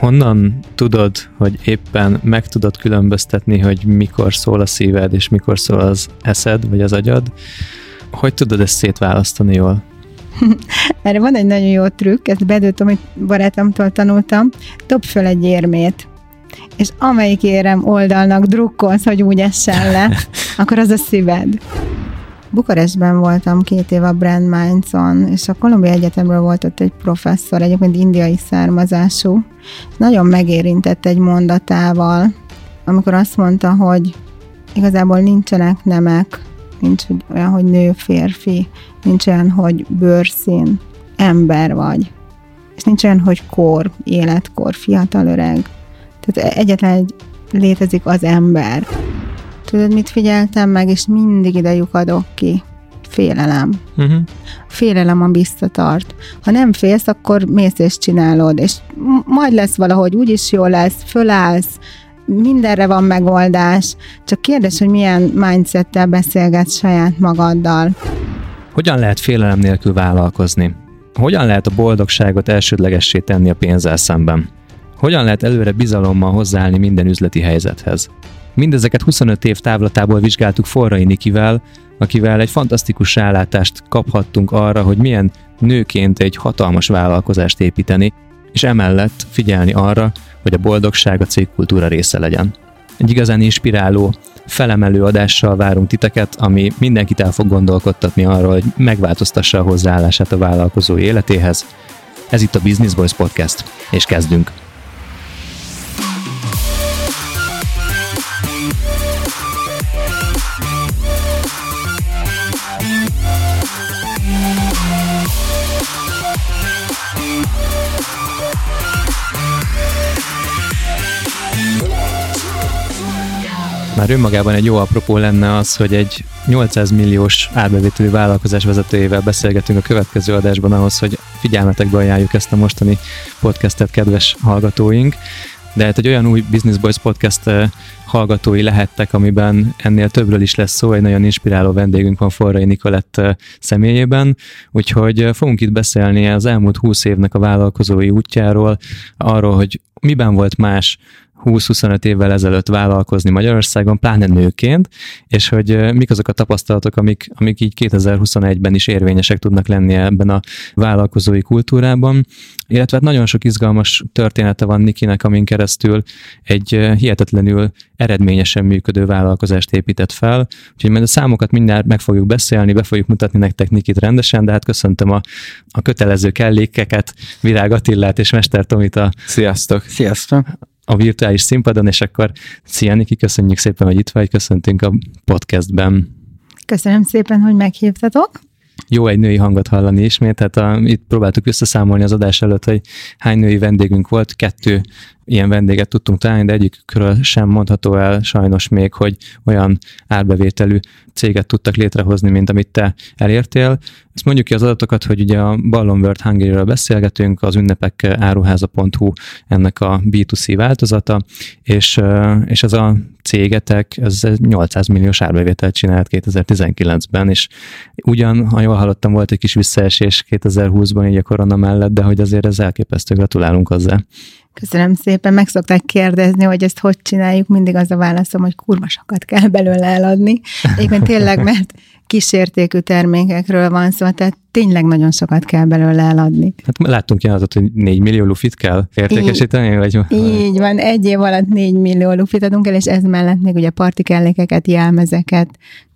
honnan tudod, hogy éppen meg tudod különböztetni, hogy mikor szól a szíved, és mikor szól az eszed, vagy az agyad? Hogy tudod ezt szétválasztani jól? Erre van egy nagyon jó trükk, ezt Bedő amit barátomtól tanultam. Dob föl egy érmét, és amelyik érem oldalnak drukkolsz, hogy úgy essen le, akkor az a szíved. Bukarestben voltam két év a Brand Minds-on, és a Kolumbia Egyetemről volt ott egy professzor, egyébként indiai származású. Nagyon megérintett egy mondatával, amikor azt mondta, hogy igazából nincsenek nemek, nincs olyan, hogy nő, férfi, nincs olyan, hogy bőrszín, ember vagy, és nincs olyan, hogy kor, életkor, fiatal, öreg. Tehát egyetlen egy létezik az ember. Tudod, mit figyeltem meg, és mindig ide lyukadok ki? Félelem. Uh-huh. Félelem a biztatart. Ha nem félsz, akkor mész és csinálod, és majd lesz valahogy, úgyis jó lesz, fölállsz, mindenre van megoldás, csak kérdés, hogy milyen mindsettel beszélgetsz saját magaddal. Hogyan lehet félelem nélkül vállalkozni? Hogyan lehet a boldogságot elsődlegessé tenni a pénzzel szemben? Hogyan lehet előre bizalommal hozzáállni minden üzleti helyzethez? Mindezeket 25 év távlatából vizsgáltuk Forrai Nikivel, akivel egy fantasztikus rálátást kaphattunk arra, hogy milyen nőként egy hatalmas vállalkozást építeni, és emellett figyelni arra, hogy a boldogság a cégkultúra része legyen. Egy igazán inspiráló, felemelő adással várunk titeket, ami mindenkit el fog gondolkodtatni arról, hogy megváltoztassa a hozzáállását a vállalkozó életéhez. Ez itt a Business Boys Podcast, és kezdünk! Már önmagában egy jó apropó lenne az, hogy egy 800 milliós árbevételű vállalkozás vezetőjével beszélgetünk a következő adásban ahhoz, hogy figyelmetekbe ajánljuk ezt a mostani podcastet, kedves hallgatóink. De hát egy olyan új Business Boys podcast eh, hallgatói lehettek, amiben ennél többről is lesz szó, egy nagyon inspiráló vendégünk van Forrai Nikolett eh, személyében, úgyhogy eh, fogunk itt beszélni az elmúlt 20 évnek a vállalkozói útjáról, arról, hogy miben volt más 20-25 évvel ezelőtt vállalkozni Magyarországon, pláne nőként, és hogy mik azok a tapasztalatok, amik, amik így 2021-ben is érvényesek tudnak lenni ebben a vállalkozói kultúrában. Illetve hát nagyon sok izgalmas története van Nikinek, amin keresztül egy hihetetlenül eredményesen működő vállalkozást épített fel. Úgyhogy majd a számokat mindjárt meg fogjuk beszélni, be fogjuk mutatni nektek Nikit rendesen, de hát köszöntöm a, a kötelező kellékeket, Virág Attillát és Mester Tomit a Sziasztok! Sziasztok! A virtuális színpadon, és akkor szia Niki, köszönjük szépen, hogy itt vagy, köszöntünk a podcastben. Köszönöm szépen, hogy meghívtatok. Jó egy női hangot hallani ismét, tehát a, itt próbáltuk összeszámolni az adás előtt, hogy hány női vendégünk volt, kettő ilyen vendéget tudtunk találni, de egyikről sem mondható el sajnos még, hogy olyan árbevételű céget tudtak létrehozni, mint amit te elértél. Ezt mondjuk ki az adatokat, hogy ugye a Ballon World hungary beszélgetünk, az ünnepek áruháza.hu ennek a B2C változata, és, és ez a cégetek, ez 800 milliós árbevételt csinált 2019-ben, és ugyan, ha jól hallottam, volt egy kis visszaesés 2020-ban így a korona mellett, de hogy azért ez elképesztő, gratulálunk hozzá. Köszönöm szépen. Meg szokták kérdezni, hogy ezt hogy csináljuk. Mindig az a válaszom, hogy kurva sokat kell belőle eladni. Egyébként tényleg, mert kísértékű termékekről van szó, tehát tényleg nagyon sokat kell belőle eladni. Hát láttunk ilyen adatot, hogy 4 millió lufit kell értékesíteni, így, vagy? Így van, egy év alatt 4 millió lufit adunk el, és ez mellett még ugye partikellékeket, jelmezeket,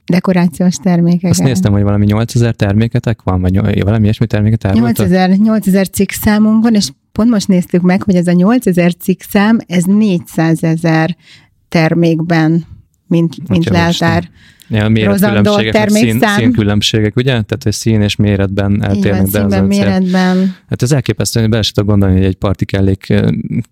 dekorációs termékeket. Azt néztem, hogy valami 8000 terméketek van, vagy valami ilyesmi terméket árultok? 8000, 8000 cikk számunk van, és pont most néztük meg, hogy ez a 8000 cikk szám, ez 400 ezer termékben, mint, mint leltár. Ja, méretkülönbségek, szín, színkülönbségek, ugye? Tehát, hogy szín és méretben eltérnek. Így van, színben, méretben. Hát ez elképesztő, hogy bele sem gondolni, hogy egy partikellék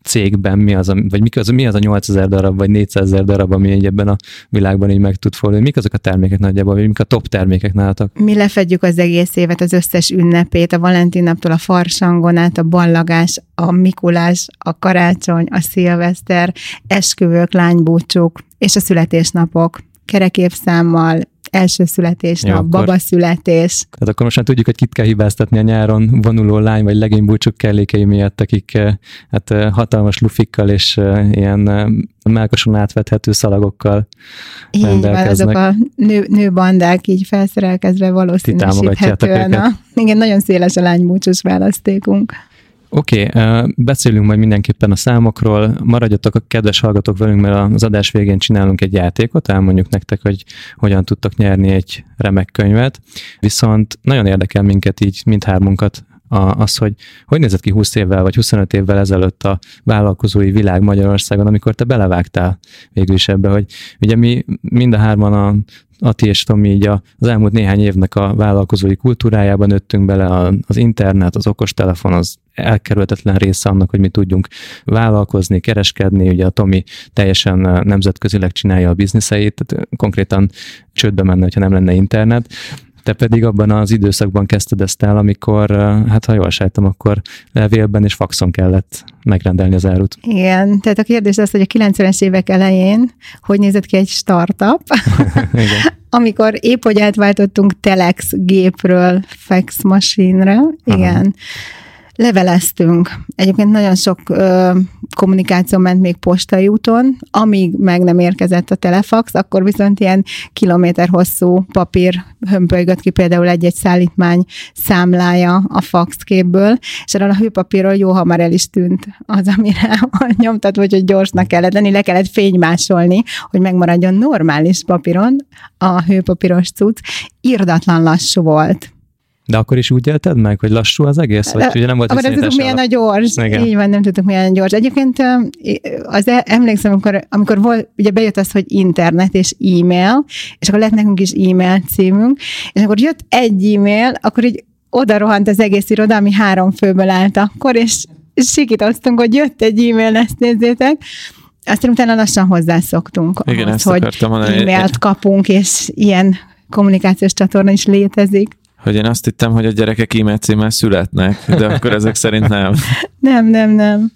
cégben mi az, a, vagy mi az, mi az a 8000 darab, vagy 400 ezer darab, ami egy ebben a világban így meg tud fordulni. Mik azok a termékek nagyjából, vagy mik a top termékek nálatok? Mi lefedjük az egész évet, az összes ünnepét, a Valentin naptól a farsangon át, a ballagás, a Mikulás, a karácsony, a szilveszter, esküvők, lánybúcsúk és a születésnapok kerekévszámmal, első születésnap, akkor- baba születés. Tehát akkor most már tudjuk, hogy kit kell hibáztatni a nyáron vonuló lány vagy legénybúcsuk kellékei miatt, akik eh, hát eh, hatalmas lufikkal és eh, ilyen melkason átvethető szalagokkal Így van, azok rendelkeznek. a nő, nőbandák így felszerelkezve valószínűsíthetően. A, igen, nagyon széles a lánybúcsús választékunk. Oké, okay, beszélünk majd mindenképpen a számokról, maradjatok a kedves hallgatók velünk, mert az adás végén csinálunk egy játékot, elmondjuk nektek, hogy hogyan tudtok nyerni egy remek könyvet, viszont nagyon érdekel minket így mindhármunkat a- az, hogy hogy nézett ki 20 évvel vagy 25 évvel ezelőtt a vállalkozói világ Magyarországon, amikor te belevágtál végül is ebbe, hogy ugye mi mind a hárman a Ati és Tomi így az elmúlt néhány évnek a vállalkozói kultúrájában nőttünk bele, az internet, az okostelefon az elkerülhetetlen része annak, hogy mi tudjunk vállalkozni, kereskedni, ugye a Tomi teljesen eh, nemzetközileg csinálja a bizniszeit, tehát eh, konkrétan csődbe menne, ha nem lenne internet. Te pedig abban az időszakban kezdted ezt el, amikor, eh, hát ha jól sejtem, akkor levélben és faxon kellett megrendelni az árut. Igen, tehát a kérdés az, hogy a 90-es évek elején hogy nézett ki egy startup, amikor épp hogy átváltottunk telex gépről fax machine-re, igen, leveleztünk. Egyébként nagyon sok ö, kommunikáció ment még postai úton, amíg meg nem érkezett a telefax, akkor viszont ilyen kilométer hosszú papír hömpölygött ki például egy-egy szállítmány számlája a faxképből, és arra a hőpapírról jó hamar el is tűnt az, amire nyomtat, vagy hogy gyorsnak kellett lenni, le kellett fénymásolni, hogy megmaradjon normális papíron a hőpapíros cucc. Irdatlan lassú volt. De akkor is úgy élted meg, hogy lassú az egész? Vagy ugye nem volt Akkor nem tudtuk, milyen a gyors. Igen. Így van, nem tudtuk, milyen gyors. Egyébként az e- emlékszem, amikor, amikor volt, ugye bejött az, hogy internet és e-mail, és akkor lett nekünk is e-mail címünk, és akkor jött egy e-mail, akkor így oda rohant az egész iroda, ami három főből állt akkor, és sikítoztunk, hogy jött egy e-mail, ezt nézzétek. Aztán utána lassan hozzászoktunk Igen, ahhoz, hogy e-mailt kapunk, és ilyen kommunikációs csatorna is létezik. Hogy én azt hittem, hogy a gyerekek e-mail címmel születnek, de akkor ezek szerint nem. Nem, nem, nem.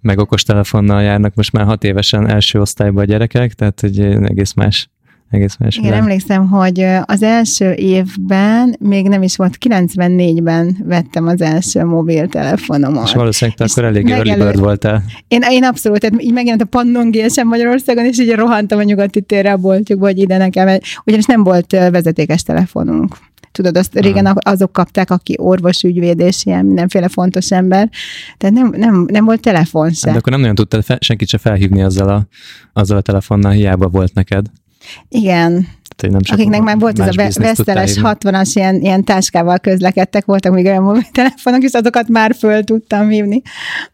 meg okostelefonnal járnak most már hat évesen első osztályba a gyerekek, tehát hogy egész más, egész más Igen, világ. emlékszem, hogy az első évben, még nem is volt, 94-ben vettem az első mobiltelefonomat. És valószínűleg te És akkor elég early megelő- bird voltál. Én, én abszolút, tehát így megjelent a Pannon GSM Magyarországon, és így rohantam a nyugati térre a boltjukba, hogy ide nekem, egy- ugyanis nem volt vezetékes telefonunk. Tudod, azt régen azok kapták, aki orvos, ügyvéd és ilyen mindenféle fontos ember. Tehát nem, nem, nem volt telefon se. De akkor nem nagyon tudtál fe, senkit se felhívni azzal a, azzal a telefonnal, hiába volt neked. Igen, hogy nem sok akiknek már volt ez a veszteles hívni. 60-as ilyen, ilyen táskával közlekedtek, voltak még olyan mobiltelefonok, és azokat már föl tudtam hívni,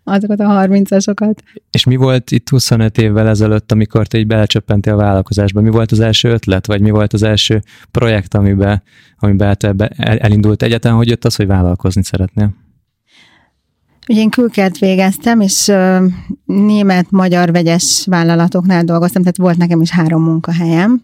azokat a 30-asokat. És mi volt itt 25 évvel ezelőtt, amikor te így belecsöppentél a vállalkozásba? Mi volt az első ötlet, vagy mi volt az első projekt, amiben, amiben te elindult egyáltalán, hogy jött az, hogy vállalkozni szeretnél? Ugye én külkert végeztem, és német-magyar vegyes vállalatoknál dolgoztam, tehát volt nekem is három munkahelyem,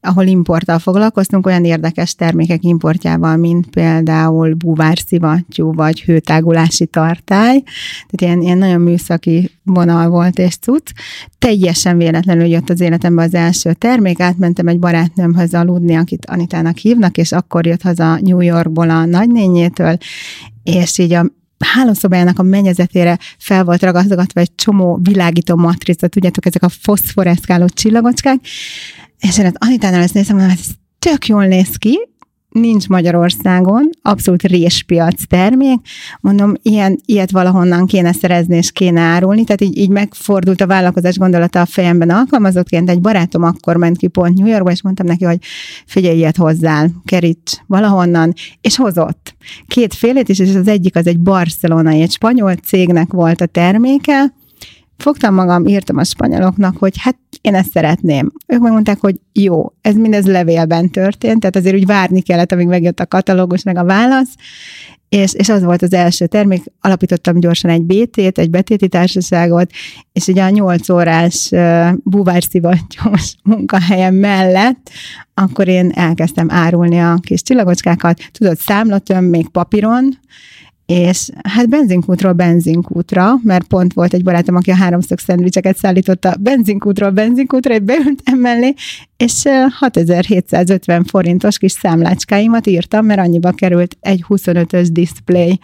ahol importtal foglalkoztunk, olyan érdekes termékek importjával, mint például búvárszivattyú, vagy hőtágulási tartály. Tehát ilyen, ilyen nagyon műszaki vonal volt és cucc. Teljesen véletlenül jött az életembe az első termék, átmentem egy barátnőmhöz aludni, akit Anitának hívnak, és akkor jött haza New Yorkból a nagynényétől, és így a hálószobájának a mennyezetére fel volt ragaszgatva egy csomó világító matrica, tudjátok, ezek a foszforeszkáló csillagocskák, és én Anitánál ezt néztem, mondom, hát ez tök jól néz ki, nincs Magyarországon, abszolút réspiac termék, mondom, ilyen, ilyet valahonnan kéne szerezni és kéne árulni, tehát így, így megfordult a vállalkozás gondolata a fejemben alkalmazottként, egy barátom akkor ment ki pont New Yorkba, és mondtam neki, hogy figyelj, ilyet hozzál, keríts valahonnan, és hozott. Két félét is, és az egyik az egy barcelonai, egy spanyol cégnek volt a terméke, fogtam magam, írtam a spanyoloknak, hogy hát én ezt szeretném. Ők megmondták, hogy jó, ez mindez levélben történt, tehát azért úgy várni kellett, amíg megjött a katalógus, meg a válasz, és, és az volt az első termék, alapítottam gyorsan egy BT-t, egy betéti társaságot, és ugye a 8 órás búvárszivattyús munkahelyem mellett, akkor én elkezdtem árulni a kis csillagocskákat, tudod, számlatöm még papíron, és hát benzinkútról benzinkútra, mert pont volt egy barátom, aki a háromszög szendvicseket szállította benzinkútról benzinkútra, és beültem mellé, és 6750 forintos kis számlácskáimat írtam, mert annyiba került egy 25-ös display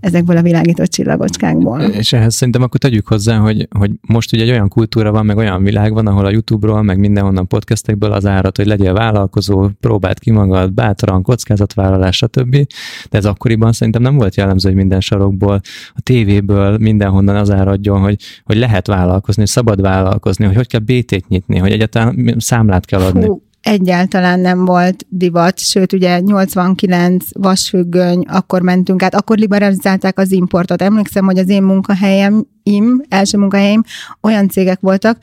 ezekből a világított csillagocskákból. És ehhez szerintem akkor tegyük hozzá, hogy, hogy most ugye egy olyan kultúra van, meg olyan világ van, ahol a YouTube-ról, meg mindenhonnan podcastekből az árat, hogy legyél vállalkozó, próbáld ki magad, bátran, kockázatvállalás, stb. De ez akkoriban szerintem nem volt jellemző, hogy minden sarokból, a tévéből, mindenhonnan az áradjon, hogy, hogy lehet vállalkozni, szabad vállalkozni, hogy hogy kell BT-t nyitni, hogy egyáltalán számlát kell adni. Hú, egyáltalán nem volt divat, sőt ugye 89 vasfüggöny, akkor mentünk át, akkor liberalizálták az importot. Emlékszem, hogy az én munkahelyem im, első munkahelyeim olyan cégek voltak.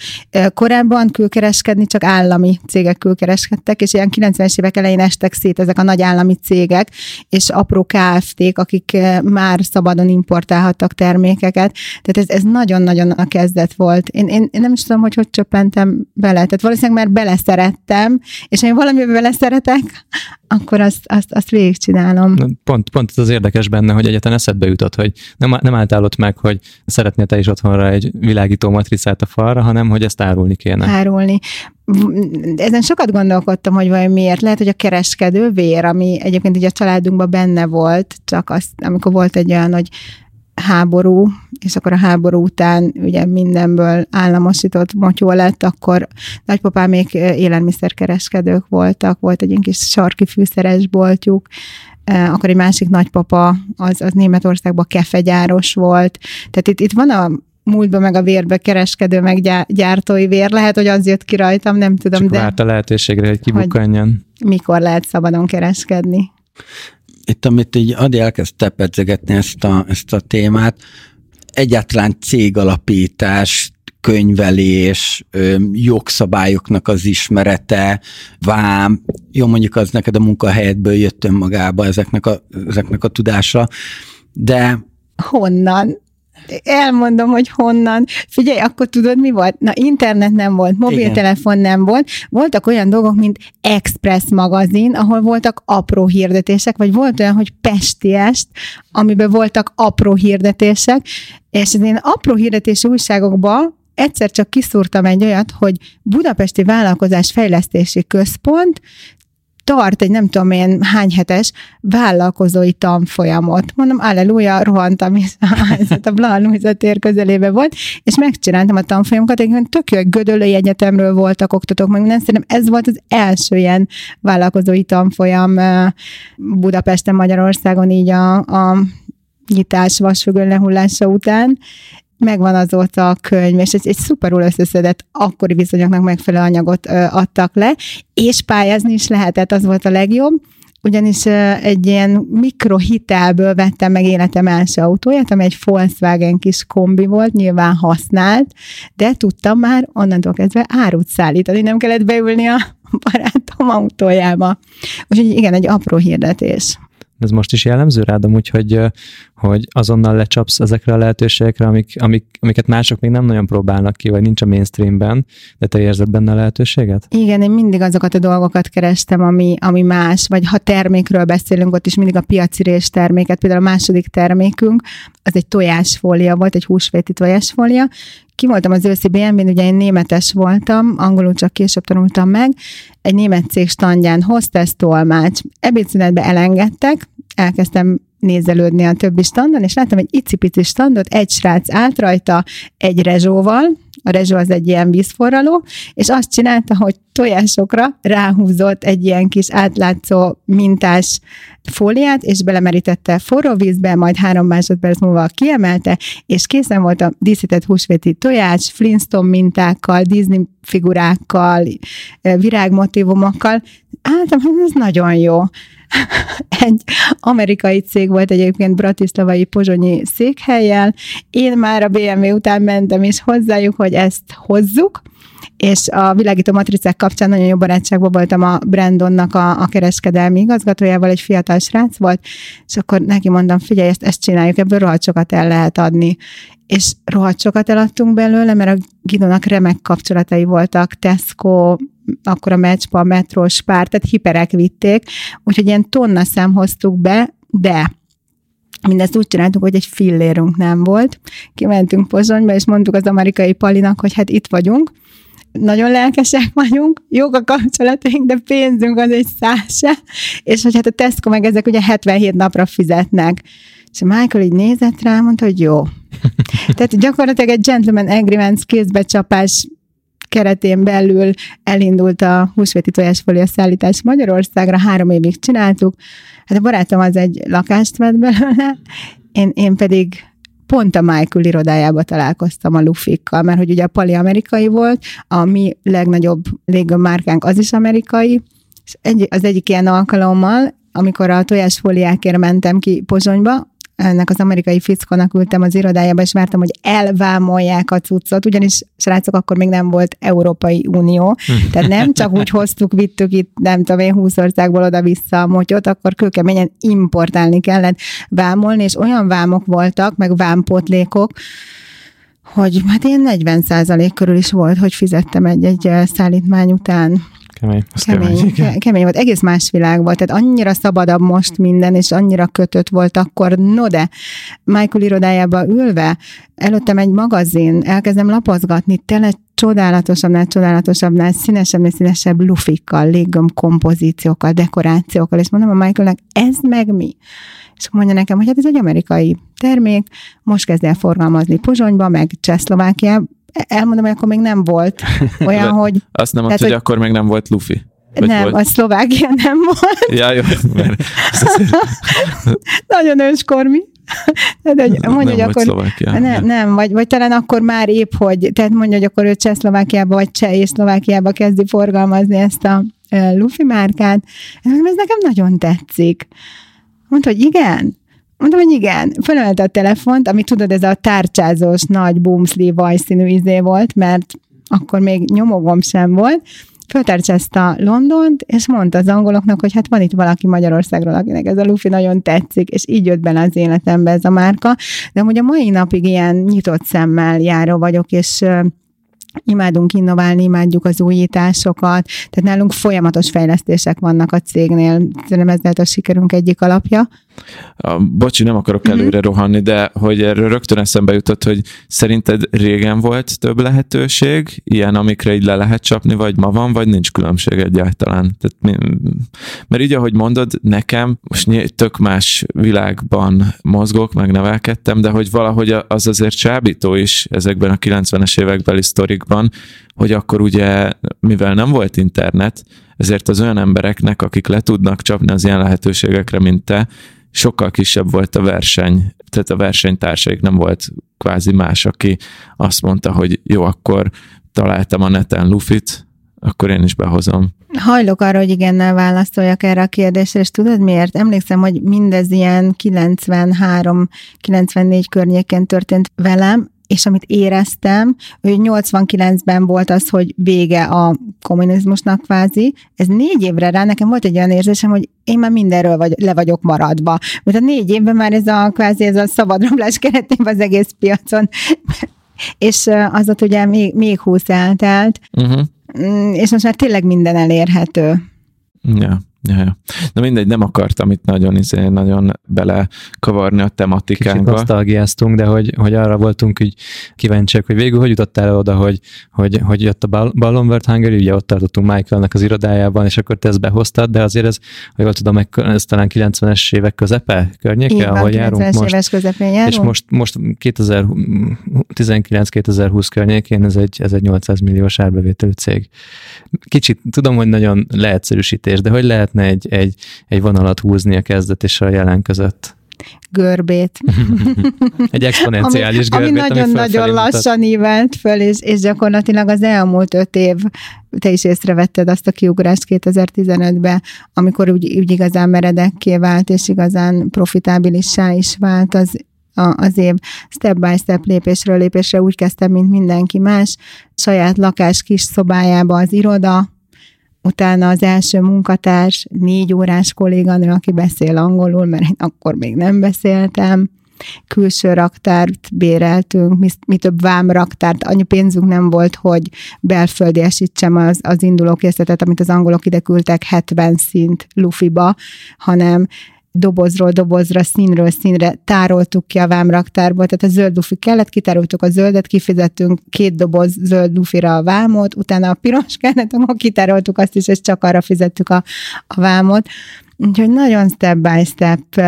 Korábban külkereskedni csak állami cégek külkereskedtek, és ilyen 90-es évek elején estek szét ezek a nagy állami cégek, és apró KFT-k, akik már szabadon importálhattak termékeket. Tehát ez, ez nagyon-nagyon a kezdet volt. Én, én, én nem is tudom, hogy hogy csöppentem bele. Tehát valószínűleg már beleszerettem, és én valamiben beleszeretek, akkor azt, azt, azt végigcsinálom. Pont, pont az érdekes benne, hogy egyetlen eszedbe jutott, hogy nem, nem álltál ott meg, hogy szeretnél te is otthonra egy világító matricát a falra, hanem hogy ezt árulni kéne. Árulni. Ezen sokat gondolkodtam, hogy vajon miért. Lehet, hogy a kereskedő vér, ami egyébként ugye a családunkban benne volt, csak azt, amikor volt egy olyan, hogy háború, és akkor a háború után ugye mindenből államosított motyó lett, akkor nagypapám még élelmiszerkereskedők voltak, volt egy ilyen kis sarki fűszeres boltjuk, akkor egy másik nagypapa, az, az Németországban kefegyáros volt. Tehát itt, itt van a múltban meg a vérbe kereskedő, meg gyártói vér. Lehet, hogy az jött ki rajtam, nem tudom. Csak de várt a lehetőségre, hogy kibukkanjon. Mikor lehet szabadon kereskedni itt, amit így Adi elkezdte pedzegetni ezt a, ezt a témát, egyáltalán cégalapítás, könyvelés, jogszabályoknak az ismerete, vám, jó mondjuk az neked a munkahelyedből jött önmagába ezeknek a, ezeknek a tudása, de Honnan? Elmondom, hogy honnan. Figyelj, akkor tudod, mi volt? Na, internet nem volt, mobiltelefon Igen. nem volt. Voltak olyan dolgok, mint Express magazin, ahol voltak apró hirdetések, vagy volt olyan, hogy Pestiest, amiben voltak apró hirdetések, és az én apró hirdetési újságokban egyszer csak kiszúrtam egy olyat, hogy Budapesti Vállalkozás Fejlesztési Központ tart egy nem tudom én hány hetes vállalkozói tanfolyamot. Mondom, alleluja, rohantam, és a Blanúza tér közelébe volt, és megcsináltam a tanfolyamokat, egyébként tök jó, Gödöllői Egyetemről voltak oktatók, meg minden, szerintem ez volt az első ilyen vállalkozói tanfolyam Budapesten, Magyarországon így a, a nyitás vasfüggöny lehullása után, megvan azóta a könyv, és egy, egy szuperul összeszedett akkori viszonyoknak megfelelő anyagot ö, adtak le, és pályázni is lehetett, az volt a legjobb, ugyanis egy ilyen mikrohitelből vettem meg életem első autóját, ami egy Volkswagen kis kombi volt, nyilván használt, de tudtam már onnantól kezdve árut szállítani, nem kellett beülni a barátom autójába. Úgyhogy igen, egy apró hirdetés. Ez most is jellemző rád, amúgy, hogy, hogy azonnal lecsapsz ezekre a lehetőségekre, amik, amik, amiket mások még nem nagyon próbálnak ki, vagy nincs a mainstreamben, de te érzed benne a lehetőséget? Igen, én mindig azokat a dolgokat kerestem, ami, ami más, vagy ha termékről beszélünk, ott is mindig a piacirés terméket, például a második termékünk, az egy tojásfólia volt, egy húsvéti tojásfólia, ki voltam az őszi BMW-n, ugye én németes voltam, angolul csak később tanultam meg, egy német cég standján hostess tolmács. Ebédszünetbe elengedtek, elkezdtem nézelődni a többi standon, és láttam egy icipici standot, egy srác állt rajta egy rezsóval, a rezsó az egy ilyen vízforraló, és azt csinálta, hogy tojásokra ráhúzott egy ilyen kis átlátszó mintás fóliát, és belemerítette forró vízbe, majd három másodperc múlva kiemelte, és készen volt a díszített húsvéti tojás, Flintstone mintákkal, Disney figurákkal, virágmotivumokkal. Hogy ez nagyon jó. egy amerikai cég volt egyébként bratislavai pozsonyi székhelyjel. Én már a BMW után mentem is hozzájuk, hogy ezt hozzuk, és a világító matricák kapcsán nagyon jó barátságban voltam a Brandonnak a, a kereskedelmi igazgatójával, egy fiatal srác volt, és akkor neki mondtam, figyelj, ezt, ezt csináljuk, ebből rohadt sokat el lehet adni. És rohadt sokat eladtunk belőle, mert a Gidónak remek kapcsolatai voltak, Tesco, akkor a Meccspa, a Metro, Spár, tehát hiperek vitték, úgyhogy ilyen tonna szám hoztuk be, de Mindezt úgy csináltuk, hogy egy fillérünk nem volt. Kimentünk Pozsonyba, és mondtuk az amerikai palinak, hogy hát itt vagyunk, nagyon lelkesek vagyunk, jók a kapcsolataink, de pénzünk az egy száse, és hogy hát a Tesco meg ezek ugye 77 napra fizetnek. És Michael így nézett rá, mondta, hogy jó. Tehát gyakorlatilag egy gentleman agreement kézbecsapás keretén belül elindult a húsvéti tojásfolia szállítás Magyarországra, három évig csináltuk. Hát a barátom az egy lakást vett belőle, én, én pedig pont a Michael irodájába találkoztam a Lufikkal, mert hogy ugye a Pali amerikai volt, a mi legnagyobb légőmárkánk az is amerikai, és egy, az egyik ilyen alkalommal, amikor a tojásfóliákért mentem ki Pozsonyba, ennek az amerikai fickónak ültem az irodájába, és vártam, hogy elvámolják a cuccot, ugyanis srácok, akkor még nem volt Európai Unió, tehát nem csak úgy hoztuk, vittük itt, nem tudom én, 20 országból oda-vissza a motyot, akkor kőkeményen importálni kellett vámolni, és olyan vámok voltak, meg vámpotlékok, hogy hát én 40% körül is volt, hogy fizettem egy-egy szállítmány után. Kemény. Az Kemény, kemény, igen. ke- kemény volt, egész más világ volt, tehát annyira szabadabb most minden, és annyira kötött volt akkor, no de Michael irodájába ülve, előttem egy magazin, elkezdem lapozgatni, tényleg csodálatosabbnál, csodálatosabbnál, színesebbnél színesebb lufikkal, léggöm kompozíciókkal, dekorációkkal, és mondom a Michaelnek, ez meg mi? És akkor mondja nekem, hogy hát ez egy amerikai termék, most kezd el forgalmazni Pozsonyba, meg Csehszlovákiában, elmondom, hogy akkor még nem volt olyan, hogy Azt nem mondta, hogy hogy- akkor még nem volt Luffy. Vagy nem, volt? a Szlovákia nem volt. Ja, jó, mert Nagyon őskormi. Tehát, hogy nem mondja, hogy akkor Szlovákia. nem, nem vagy, vagy talán akkor már épp, hogy, tehát mondja, hogy akkor ő Csehszlovákiába, vagy Cseh és Szlovákiába kezdi forgalmazni ezt a uh, Luffy márkát. Ez nekem nagyon tetszik. Mondta, hogy igen. Mondtam, hogy igen. Fölemelte a telefont, ami tudod, ez a tárcsázós, nagy boomsli vajszínű izé volt, mert akkor még nyomogom sem volt. Föltárcsázta Londont, és mondta az angoloknak, hogy hát van itt valaki Magyarországról, akinek ez a Luffy nagyon tetszik, és így jött bele az életembe ez a márka. De amúgy a mai napig ilyen nyitott szemmel járó vagyok, és imádunk innoválni, imádjuk az újításokat, tehát nálunk folyamatos fejlesztések vannak a cégnél, szerintem ez lehet a sikerünk egyik alapja. A, bocsi, nem akarok Mhm. előre rohanni, de hogy erről rögtön eszembe jutott, hogy szerinted régen volt több lehetőség, ilyen, amikre így le lehet csapni, vagy ma van, vagy nincs különbség egyáltalán. Tehát, mi, mert így, ahogy mondod, nekem most tök más világban mozgok, meg nevelkedtem, de hogy valahogy az azért csábító is ezekben a 90-es évekbeli sztorikban, hogy akkor ugye, mivel nem volt internet, ezért az olyan embereknek, akik le tudnak csapni az ilyen lehetőségekre, mint te, sokkal kisebb volt a verseny, tehát a versenytársaik nem volt kvázi más, aki azt mondta, hogy jó, akkor találtam a neten Lufit, akkor én is behozom. Hajlok arra, hogy igennel válaszoljak erre a kérdésre, és tudod miért? Emlékszem, hogy mindez ilyen 93-94 környéken történt velem, és amit éreztem, hogy 89-ben volt az, hogy vége a kommunizmusnak kvázi. Ez négy évre rá nekem volt egy olyan érzésem, hogy én már mindenről vagy, le vagyok maradva. Mert a négy évben már ez a kvázi ez a szabadrablás keretében az egész piacon. és az ott ugye még, még 20 eltelt, Uh-huh. És most már tényleg minden elérhető. Ja, ja, ja. Na mindegy, nem akartam itt nagyon, izé, nagyon belekavarni a Kicsit tematikánkba. nosztalgiáztunk, de hogy, hogy arra voltunk így kíváncsiak, hogy végül hogy jutottál el oda, hogy, hogy, hogy jött a Ball- Ballonward Hungary, ugye ott tartottunk Michaelnek az irodájában, és akkor te ezt behoztad, de azért ez, ha jól tudom, ez talán 90-es évek közepe környéke, Így van, ahol járunk 90-es most. éves közepén járunk. És most, most 2019-2020 környékén ez egy, ez egy 800 milliós árbevételű cég. Kicsit tudom, hogy nagyon leegyszerűsítés, de hogy lehetne egy, egy, egy vonalat húzni a kezdet és a jelen között? görbét. Egy exponenciális ami, ami görbét, nagyon-nagyon fölfelé mutat. lassan ívelt föl, és, és gyakorlatilag az elmúlt öt év, te is észrevetted azt a kiugrást 2015-ben, amikor úgy, úgy igazán meredekké vált, és igazán profitábilissá is vált az, a, az év step by step lépésről lépésre úgy kezdtem, mint mindenki más, saját lakás kis szobájába az iroda, utána az első munkatárs, négy órás kolléganő, aki beszél angolul, mert én akkor még nem beszéltem, külső raktárt béreltünk, mi, mi több vámraktárt, annyi pénzünk nem volt, hogy belföldiesítsem az, az induló készletet, amit az angolok ide küldtek 70 szint lufiba, hanem dobozról dobozra, színről színre tároltuk ki a vámraktárból, tehát a zöld dufi kellett, kitároltuk a zöldet, kifizettünk két doboz zöld dufira a vámot, utána a piros kellett, akkor kitároltuk azt is, és csak arra fizettük a, a vámot. Úgyhogy nagyon step by step,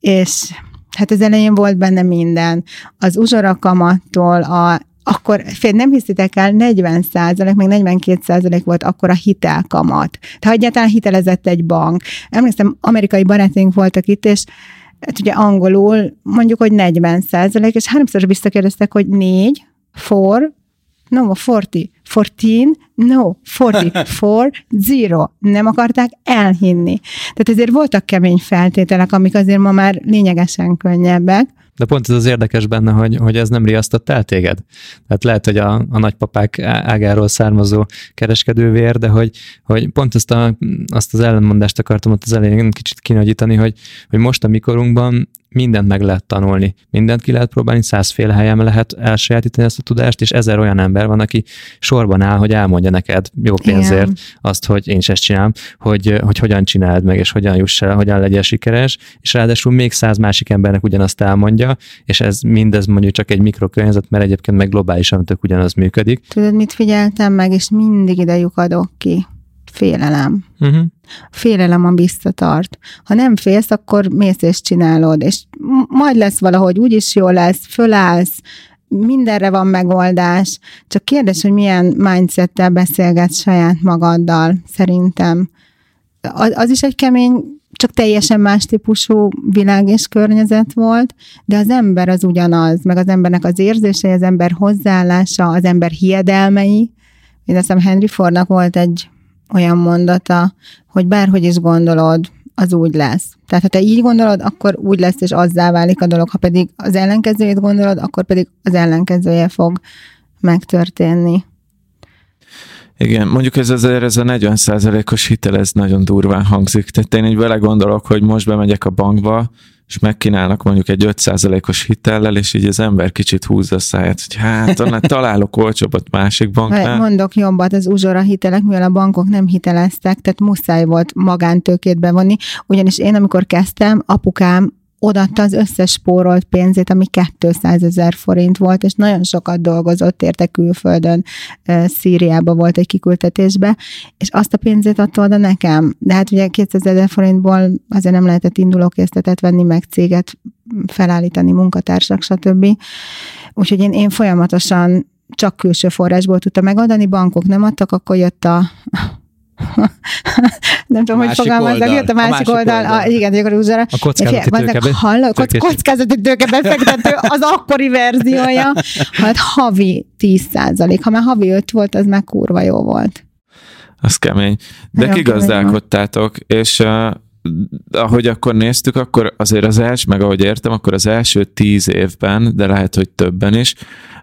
és hát az elején volt benne minden. Az uzsorakamattól a akkor fél, nem hiszitek el, 40 százalék, meg 42 százalék volt akkor a hitelkamat. Tehát egyáltalán hitelezett egy bank. Emlékszem, amerikai barátaink voltak itt, és hát ugye angolul mondjuk, hogy 40 százalék, és háromszor visszakérdeztek, hogy négy, four, no, 40, 14, no, 44, zero. Nem akarták elhinni. Tehát ezért voltak kemény feltételek, amik azért ma már lényegesen könnyebbek. De pont ez az érdekes benne, hogy, hogy ez nem riasztott el téged. Tehát lehet, hogy a, a nagypapák ágáról származó kereskedővér, de hogy, hogy pont ezt a, azt az ellenmondást akartam ott az elején kicsit kinagyítani, hogy, hogy most a mikorunkban mindent meg lehet tanulni, mindent ki lehet próbálni, százféle helyen lehet elsajátítani ezt a tudást, és ezer olyan ember van, aki sorban áll, hogy elmondja neked jó pénzért Igen. azt, hogy én is ezt csinálom, hogy, hogy hogyan csináld meg, és hogyan juss el, hogyan legyél sikeres, és ráadásul még száz másik embernek ugyanazt elmondja, és ez mindez mondjuk csak egy mikrokörnyezet, mert egyébként meg globálisan tök ugyanaz működik. Tudod, mit figyeltem meg, és mindig ide lyukadok ki? Félelem. Uh-huh. Félelem a visszatart. Ha nem félsz, akkor mész és csinálod, és majd lesz valahogy, úgyis jó lesz, fölállsz, mindenre van megoldás, csak kérdés, hogy milyen mindsettel beszélgetsz saját magaddal, szerintem. Az, az is egy kemény, csak teljesen más típusú világ és környezet volt, de az ember az ugyanaz, meg az embernek az érzései, az ember hozzáállása, az ember hiedelmei. Én azt hiszem Henry Fordnak volt egy olyan mondata, hogy bárhogy is gondolod, az úgy lesz. Tehát, ha te így gondolod, akkor úgy lesz, és azzá válik a dolog. Ha pedig az ellenkezőjét gondolod, akkor pedig az ellenkezője fog megtörténni. Igen, mondjuk ez azért ez a 40 os hitel, ez nagyon durván hangzik. Tehát én így vele hogy most bemegyek a bankba, és megkínálnak mondjuk egy 5%-os hitellel, és így az ember kicsit húzza a száját, hogy hát annál találok olcsóbbat másik banknál. Mondok jobbat, az uzsora hitelek, mivel a bankok nem hiteleztek, tehát muszáj volt magántőkét bevonni, ugyanis én amikor kezdtem, apukám odaadta az összes spórolt pénzét, ami 200 ezer forint volt, és nagyon sokat dolgozott érte külföldön, Szíriába volt egy kiküldetésbe, és azt a pénzét adta oda nekem. De hát ugye 200 ezer forintból azért nem lehetett indulókészletet venni, meg céget felállítani, munkatársak, stb. Úgyhogy én, én folyamatosan csak külső forrásból tudta megoldani, bankok nem adtak, akkor jött a nem tudom, hogy fogalmazzak, jött a másik, oldal, oldal. A, igen, a rúzsara. A kockázati tőke. Hallod, kock, kockázati tőke befektető az akkori verziója, hát havi 10 százalék. Ha már havi 5 volt, az meg kurva jó volt. Az kemény. De Nagyon kigazdálkodtátok, és ahogy akkor néztük, akkor azért az első, meg ahogy értem, akkor az első tíz évben, de lehet, hogy többen is,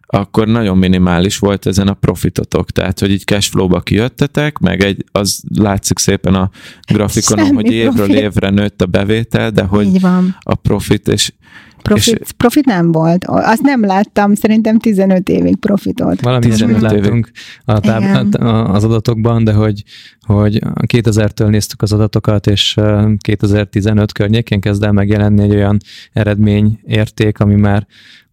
akkor nagyon minimális volt ezen a profitotok, tehát hogy így cashflow-ba kijöttetek, meg egy, az látszik szépen a grafikonon, Semmi hogy évről profit. évre nőtt a bevétel, de hogy a profit, és Profit, és profit nem volt. Azt nem láttam, szerintem 15 évig profitot. Valami 15 látunk a táb- az adatokban, de hogy, hogy 2000-től néztük az adatokat, és 2015 környékén kezd el megjelenni egy olyan eredményérték, ami már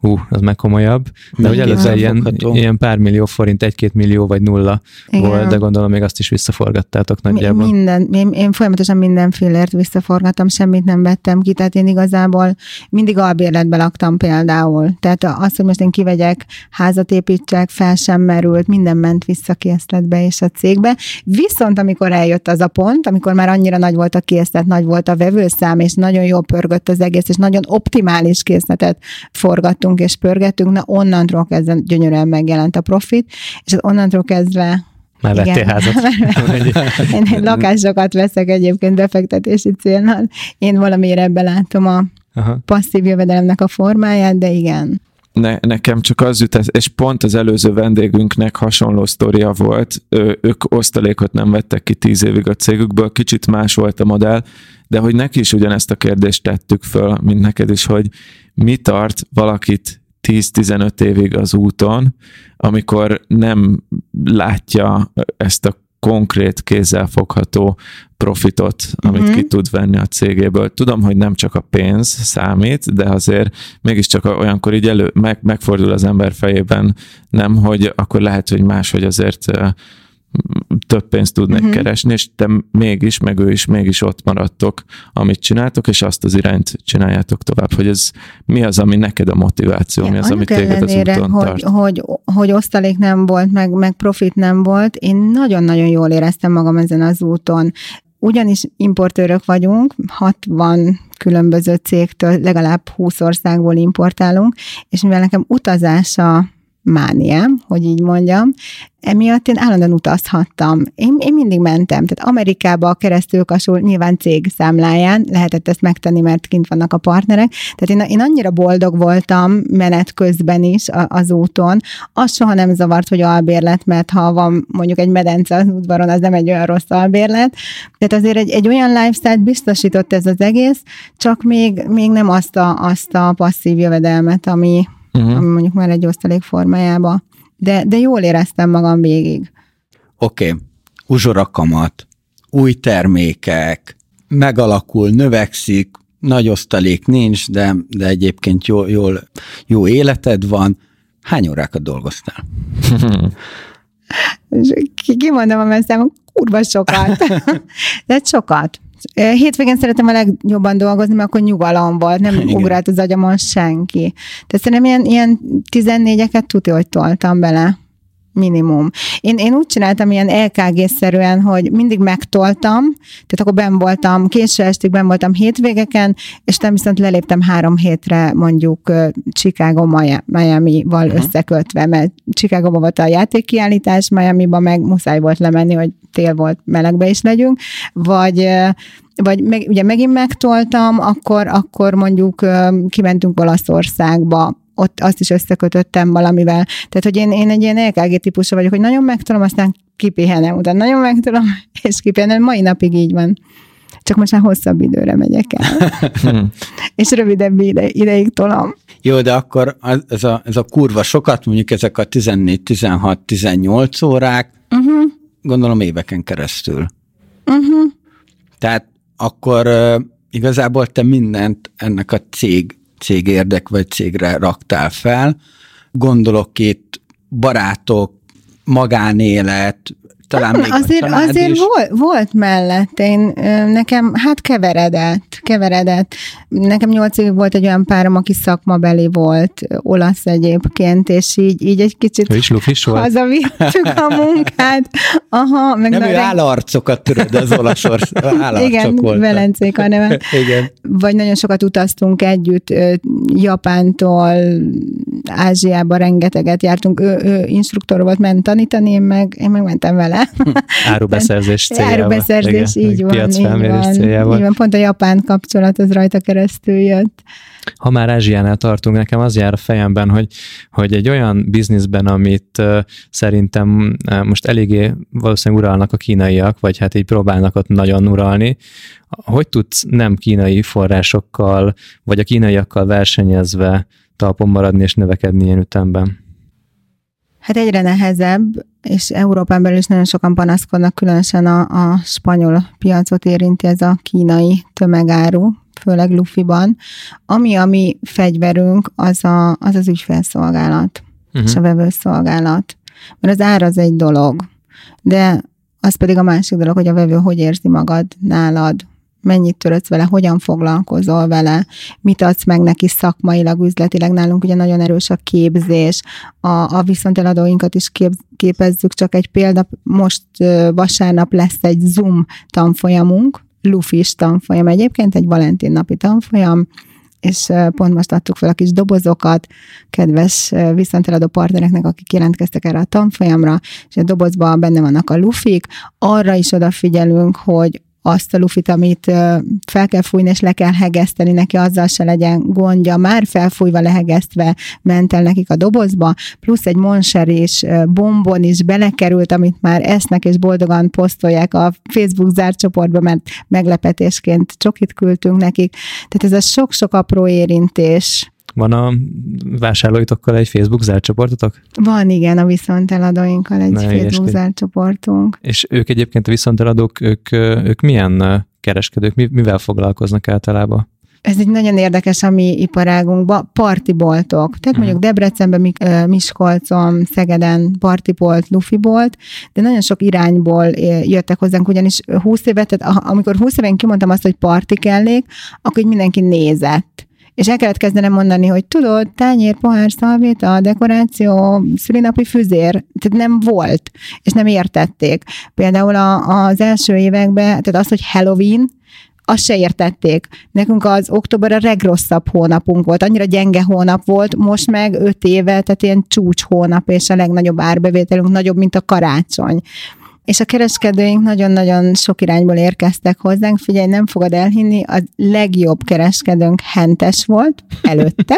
hú, az meg komolyabb, de hogy előtte ilyen, ilyen pár millió forint, egy-két millió vagy nulla Igen. volt, de gondolom még azt is visszaforgattátok nagyjából. Minden, én, én folyamatosan mindenfélért visszaforgattam, semmit nem vettem ki, tehát én igazából mindig albérletbe laktam például. Tehát azt, hogy most én kivegyek, házat építsek, fel sem merült, minden ment vissza készletbe és a cégbe. Viszont amikor eljött az a pont, amikor már annyira nagy volt a készlet, nagy volt a vevőszám, és nagyon jól pörgött az egész, és nagyon optimális készletet forgattunk pörgettünk és pörgettünk, na onnantól kezdve gyönyörűen megjelent a profit, és onnantól kezdve már vettél házat. Én lakásokat veszek egyébként befektetési célnal. Én valamiért ebben látom a Aha. passzív jövedelemnek a formáját, de igen. Ne, nekem csak az jut, és pont az előző vendégünknek hasonló sztoria volt, ő, ők osztalékot nem vettek ki tíz évig a cégükből, kicsit más volt a modell, de hogy neki is ugyanezt a kérdést tettük föl, mint neked is, hogy mi tart valakit 10-15 évig az úton, amikor nem látja ezt a konkrét, kézzelfogható profitot, amit uh-huh. ki tud venni a cégéből. Tudom, hogy nem csak a pénz számít, de azért mégiscsak olyankor így elő, meg, megfordul az ember fejében, nem, hogy akkor lehet, hogy máshogy azért több pénzt tudnak uh-huh. keresni, és te mégis, meg ő is mégis ott maradtok, amit csináltok, és azt az irányt csináljátok tovább, hogy ez mi az, ami neked a motiváció, ja, mi az, ami téged az úton hogy, tart. Hogy, hogy osztalék nem volt, meg, meg profit nem volt, én nagyon-nagyon jól éreztem magam ezen az úton. Ugyanis importőrök vagyunk, 60 különböző cégtől legalább 20 országból importálunk, és mivel nekem utazása mániám, hogy így mondjam. Emiatt én állandóan utazhattam. Én, én mindig mentem, tehát Amerikába a keresztül kasul, nyilván cég számláján lehetett ezt megtenni, mert kint vannak a partnerek. Tehát én, én annyira boldog voltam menet közben is az úton. Az soha nem zavart, hogy albérlet, mert ha van mondjuk egy medence az udvaron, az nem egy olyan rossz albérlet. Tehát azért egy, egy olyan lifestyle biztosított ez az egész, csak még, még nem azt a, azt a passzív jövedelmet, ami, uh-huh. mondjuk már egy osztalék formájába. De, de jól éreztem magam végig. Oké, okay. uzsorakamat, új termékek, megalakul, növekszik, nagy osztalék nincs, de, de egyébként jó, jól, jó életed van. Hány órákat dolgoztál? Kimondom a messzám, kurva sokat. de sokat. Hétvégén szeretem a legjobban dolgozni, mert akkor nyugalom volt, nem Igen. ugrált az agyamon senki. Tehát szerintem ilyen, ilyen 14-eket tudja, hogy toltam bele minimum. Én, én úgy csináltam ilyen LKG-szerűen, hogy mindig megtoltam, tehát akkor ben voltam, késő estig ben voltam hétvégeken, és nem viszont leléptem három hétre mondjuk Chicago Miami-val uh-huh. összekötve, mert chicago volt a játékkiállítás, Miami-ba meg muszáj volt lemenni, hogy tél volt, melegbe is legyünk, vagy vagy meg, ugye megint megtoltam, akkor, akkor mondjuk kimentünk Olaszországba, ott azt is összekötöttem valamivel. Tehát, hogy én, én egy ilyen LKG típusa vagyok, hogy nagyon megtudom, aztán kipihenem, utána nagyon megtudom, és kipihenem. Mai napig így van. Csak most már hosszabb időre megyek el. és rövidebb ide, ideig tolom. Jó, de akkor ez a, ez a kurva sokat, mondjuk ezek a 14, 16, 18 órák, uh-huh. gondolom éveken keresztül. Uh-huh. Tehát akkor uh, igazából te mindent ennek a cég cég érdek vagy cégre raktál fel. Gondolok itt barátok, magánélet, talán még azért, a azért is. Volt, volt mellett, én, nekem hát keveredett, keveredett. Nekem nyolc évig volt egy olyan párom, aki szakmabeli volt, olasz egyébként, és így, így egy kicsit ő is lufis volt. hazavittük a munkát. Aha, meg Nem, ő állarcokat tudod, az olasz Igen, volt. Velencék a neve. Igen. Vagy nagyon sokat utaztunk együtt, Japántól, Ázsiába rengeteget jártunk. Ő, ő instruktor volt, ment tanítani, én meg, én meg mentem vele Árubeszerzés céljával. Árubeszerzés, Igen, így van. Van, céljával. így van. Pont a japán kapcsolat az rajta keresztül jött. Ha már Ázsiánál tartunk, nekem az jár a fejemben, hogy, hogy egy olyan bizniszben, amit uh, szerintem uh, most eléggé valószínűleg uralnak a kínaiak, vagy hát így próbálnak ott nagyon uralni, hogy tudsz nem kínai forrásokkal, vagy a kínaiakkal versenyezve talpon maradni és növekedni ilyen ütemben? Hát egyre nehezebb, és Európán belül is nagyon sokan panaszkodnak, különösen a, a spanyol piacot érinti ez a kínai tömegáru, főleg Lufiban. Ami a mi fegyverünk, az a, az, az ügyfelszolgálat, uh-huh. és a vevőszolgálat. Mert az ár az egy dolog, de az pedig a másik dolog, hogy a vevő hogy érzi magad nálad, mennyit törödsz vele, hogyan foglalkozol vele, mit adsz meg neki szakmailag, üzletileg. Nálunk ugye nagyon erős a képzés, a, a viszonteladóinkat is kép, képezzük, csak egy példa, most vasárnap lesz egy Zoom tanfolyamunk, Lufis tanfolyam egyébként, egy Valentin napi tanfolyam, és pont most adtuk fel a kis dobozokat kedves viszonteladó partnereknek, akik jelentkeztek erre a tanfolyamra, és a dobozban benne vannak a lufik. Arra is odafigyelünk, hogy azt a lufit, amit fel kell fújni, és le kell hegeszteni, neki azzal se legyen gondja, már felfújva, lehegesztve ment el nekik a dobozba, plusz egy monser és bombon is belekerült, amit már esznek és boldogan posztolják a Facebook zárt csoportba, mert meglepetésként csokit küldtünk nekik. Tehát ez a sok-sok apró érintés, Van a vásárlóitokkal egy Facebook zárt csoportotok? Van, igen, a viszonteladóinkkal egy Na, Facebook ilyesmi. zárt csoportunk. És ők egyébként a viszonteladók, ők, ők milyen kereskedők, mi- mivel foglalkoznak általában? Ez egy nagyon érdekes a mi iparágunkban, partiboltok. Tehát mondjuk Debrecenben, Mik- ö, Miskolcon, Szegeden partibolt, lufibolt, de nagyon sok irányból jöttek hozzánk, ugyanis 20 évet, tehát amikor 20 éven kimondtam azt, hogy parti kellék, akkor így mindenki nézett. És el kellett kezdenem mondani, hogy tudod, tányér, pohár, szalvéta, dekoráció, szülinapi füzér, tehát nem volt, és nem értették. Például a, az első években, tehát az, hogy Halloween, azt se értették. Nekünk az október a legrosszabb hónapunk volt, annyira gyenge hónap volt, most meg öt éve, tehát ilyen csúcs hónap, és a legnagyobb árbevételünk nagyobb, mint a karácsony. És a kereskedőink nagyon-nagyon sok irányból érkeztek hozzánk. Figyelj, nem fogod elhinni, a legjobb kereskedőnk hentes volt előtte.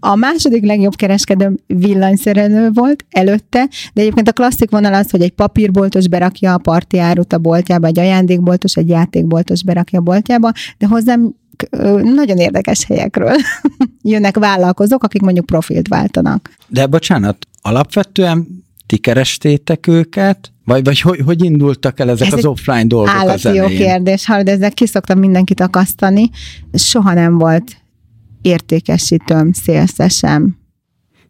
A második legjobb kereskedőm villanyszerelő volt előtte, de egyébként a klasszik vonal az, hogy egy papírboltos berakja a parti árut a boltjába, egy ajándékboltos, egy játékboltos berakja a boltjába, de hozzám nagyon érdekes helyekről jönnek vállalkozók, akik mondjuk profilt váltanak. De bocsánat, alapvetően ti kerestétek őket, vagy, vagy hogy, hogy indultak el ezek Ez az egy offline dolgok az Állati jó elején? kérdés, hallod, ezzel ki szoktam mindenkit akasztani. Soha nem volt értékesítőm, szélszesem.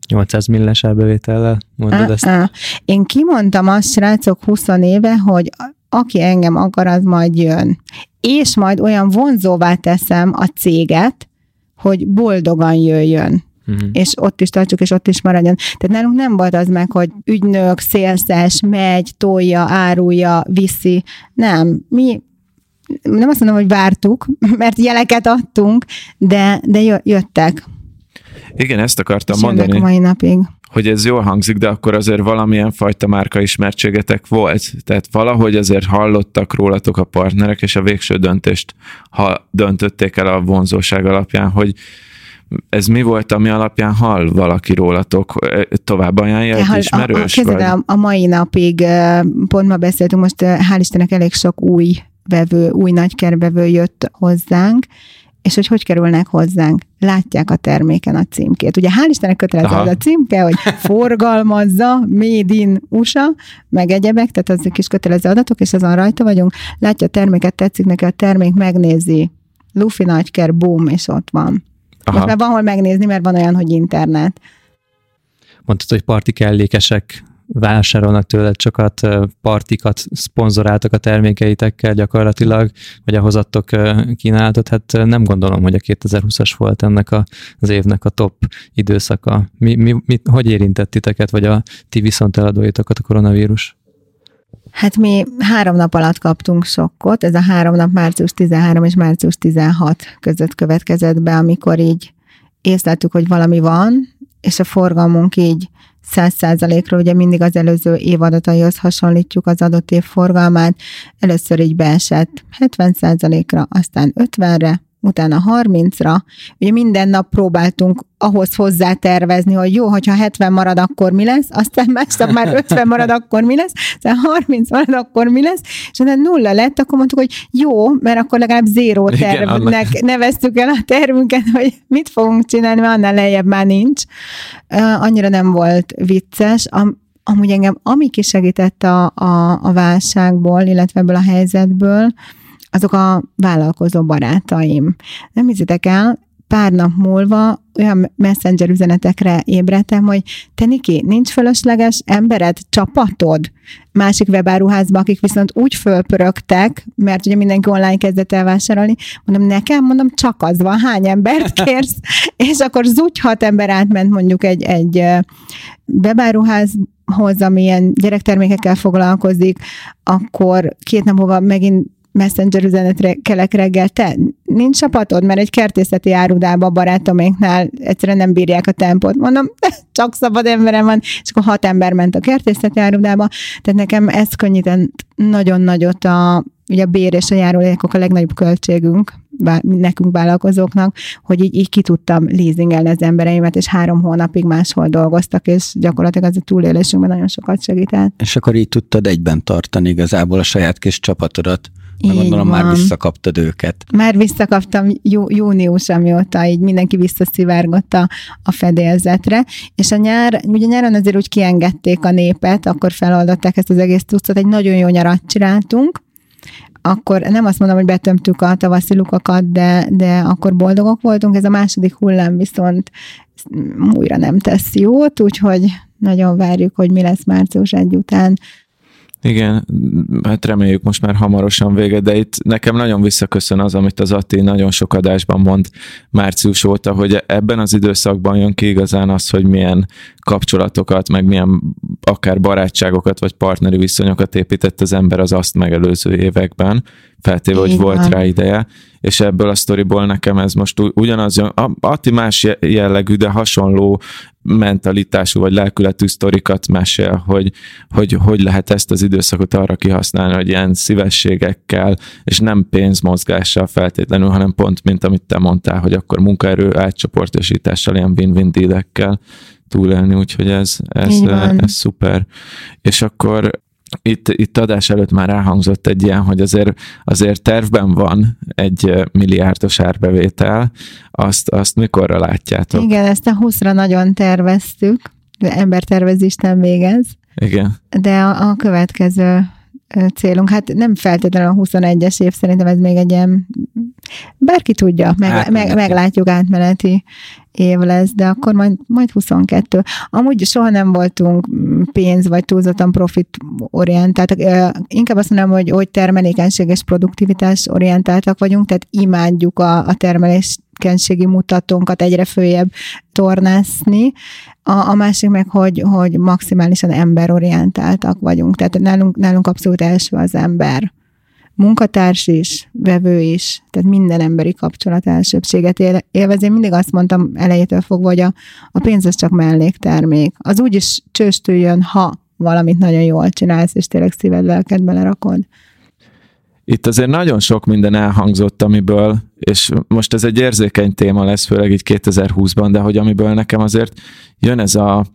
800 milliós árbevétellel mondod ezt? Uh-uh. Én kimondtam azt, srácok, 20 éve, hogy a- aki engem akar, az majd jön. És majd olyan vonzóvá teszem a céget, hogy boldogan jöjjön Mhm. és ott is tartsuk, és ott is maradjon. Tehát nálunk nem volt az meg, hogy ügynök, szélszes, megy, tolja, árulja, viszi. Nem, mi nem azt mondom, hogy vártuk, mert jeleket adtunk, de, de jö- jöttek, Igen, ezt akartam és mondani, mai napig. hogy ez jól hangzik, de akkor azért valamilyen fajta márka ismertségetek volt. Tehát valahogy azért hallottak rólatok a partnerek, és a végső döntést ha döntötték el a vonzóság alapján, hogy ez mi volt, ami alapján hall valaki rólatok? Tovább ajánlja egy Ha- a, a, ismerős? vagy? a, a mai napig, ö, pont ma beszéltünk, most ö, hál' Istennek elég sok új vevő, új nagykervevő jött hozzánk, és hogy hogy kerülnek hozzánk? Látják a terméken a címkét. Ugye hál' Istennek kötelező az a címke, hogy forgalmazza, made in USA, meg egyebek, tehát azok is kötelező adatok, és azon rajta vagyunk. Látja a terméket, tetszik neki a termék, megnézi, Luffy nagyker, boom, és ott van. Most Aha. már van hol megnézni, mert van olyan, hogy internet. Mondtad, hogy parti kellékesek vásárolnak tőled sokat, partikat szponzoráltak a termékeitekkel gyakorlatilag, vagy ahhoz adtok kínálatot, hát nem gondolom, hogy a 2020-as volt ennek a, az évnek a top időszaka. Mi, mi, mi, hogy érintett titeket, vagy a ti viszonteladóitokat a koronavírus? Hát mi három nap alatt kaptunk sokkot, ez a három nap március 13 és március 16 között következett be, amikor így észleltük, hogy valami van, és a forgalmunk így 100 százalékról, ugye mindig az előző év adataihoz hasonlítjuk az adott év forgalmát, először így beesett 70 százalékra, aztán 50-re, utána 30-ra. Ugye minden nap próbáltunk ahhoz hozzá tervezni, hogy jó, hogyha 70 marad, akkor mi lesz, aztán másnap már 50 marad, akkor mi lesz, aztán 30 marad, akkor mi lesz, és utána nulla lett, akkor mondtuk, hogy jó, mert akkor legalább zéró Igen, tervnek neveztük el a tervünket, hogy mit fogunk csinálni, mert annál lejjebb már nincs. Annyira nem volt vicces. Am- amúgy engem, ami kisegített a, a, a válságból, illetve ebből a helyzetből, azok a vállalkozó barátaim. Nem hiszitek el, pár nap múlva olyan messenger üzenetekre ébredtem, hogy te Niki, nincs fölösleges embered, csapatod? Másik webáruházba, akik viszont úgy fölpörögtek, mert ugye mindenki online kezdett el vásárolni, mondom, nekem, mondom, csak az van, hány embert kérsz, és akkor zúgy hat ember átment mondjuk egy, egy ö, webáruházhoz, ami ilyen gyerektermékekkel foglalkozik, akkor két nap múlva megint messenger üzenetre kelek reggel, te, nincs csapatod, mert egy kertészeti árudába a barátoméknál egyszerűen nem bírják a tempót. Mondom, csak szabad emberem van, és akkor hat ember ment a kertészeti árudába, tehát nekem ez könnyített nagyon nagyot a, ugye a bér és a járulékok a legnagyobb költségünk, nekünk vállalkozóknak, hogy így, így ki tudtam leasingelni az embereimet, és három hónapig máshol dolgoztak, és gyakorlatilag az a túlélésünkben nagyon sokat segített. És akkor így tudtad egyben tartani igazából a saját kis csapatodat. Így gondolom van. már visszakaptad őket. Már visszakaptam jú, június, amióta így mindenki visszaszivárgott a, a fedélzetre, és a nyár, ugye nyáron azért úgy kiengedték a népet, akkor feloldották ezt az egész tucat, egy nagyon jó nyarat csináltunk, akkor nem azt mondom, hogy betömtük a tavaszi lukakat, de, de akkor boldogok voltunk. Ez a második hullám viszont újra nem tesz jót, úgyhogy nagyon várjuk, hogy mi lesz március egy után. Igen, hát reméljük most már hamarosan vége, de itt nekem nagyon visszaköszön az, amit az Atti nagyon sok adásban mond március óta, hogy ebben az időszakban jön ki igazán az, hogy milyen kapcsolatokat, meg milyen akár barátságokat, vagy partneri viszonyokat épített az ember az azt megelőző években, feltéve, hogy volt rá ideje, és ebből a sztoriból nekem ez most ugyanaz, a Atti más jellegű, de hasonló mentalitású vagy lelkületű sztorikat mesél, hogy, hogy hogy lehet ezt az időszakot arra kihasználni, hogy ilyen szívességekkel, és nem pénzmozgással feltétlenül, hanem pont, mint amit te mondtál, hogy akkor munkaerő átcsoportosítással, ilyen win-win dealekkel túlélni, úgyhogy ez, ez, ez, ez szuper. És akkor itt, itt adás előtt már elhangzott egy ilyen, hogy azért, azért tervben van egy milliárdos árbevétel, azt, azt mikorra látjátok? Igen, ezt a 20-ra nagyon terveztük, de embertervezést nem végez. Igen. De a, a következő célunk. Hát nem feltétlenül a 21-es év, szerintem ez még egy ilyen, bárki tudja, meg, meg, meglátjuk átmeneti év lesz, de akkor majd, majd 22. Amúgy soha nem voltunk pénz vagy túlzottan profit orientáltak. Inkább azt mondom, hogy, hogy termelékenység és produktivitás orientáltak vagyunk, tehát imádjuk a, a termelés tevékenységi mutatónkat egyre följebb tornászni. A, a másik meg, hogy, hogy maximálisan emberorientáltak vagyunk, tehát nálunk, nálunk abszolút első az ember. Munkatárs is, vevő is, tehát minden emberi kapcsolat elsőbséget élvez. Én mindig azt mondtam elejétől fogva, hogy a, a pénz az csak melléktermék. Az úgyis csőstől jön, ha valamit nagyon jól csinálsz, és tényleg szíved, lelked belerakod. Itt azért nagyon sok minden elhangzott, amiből, és most ez egy érzékeny téma lesz, főleg így 2020-ban, de hogy amiből nekem azért jön ez a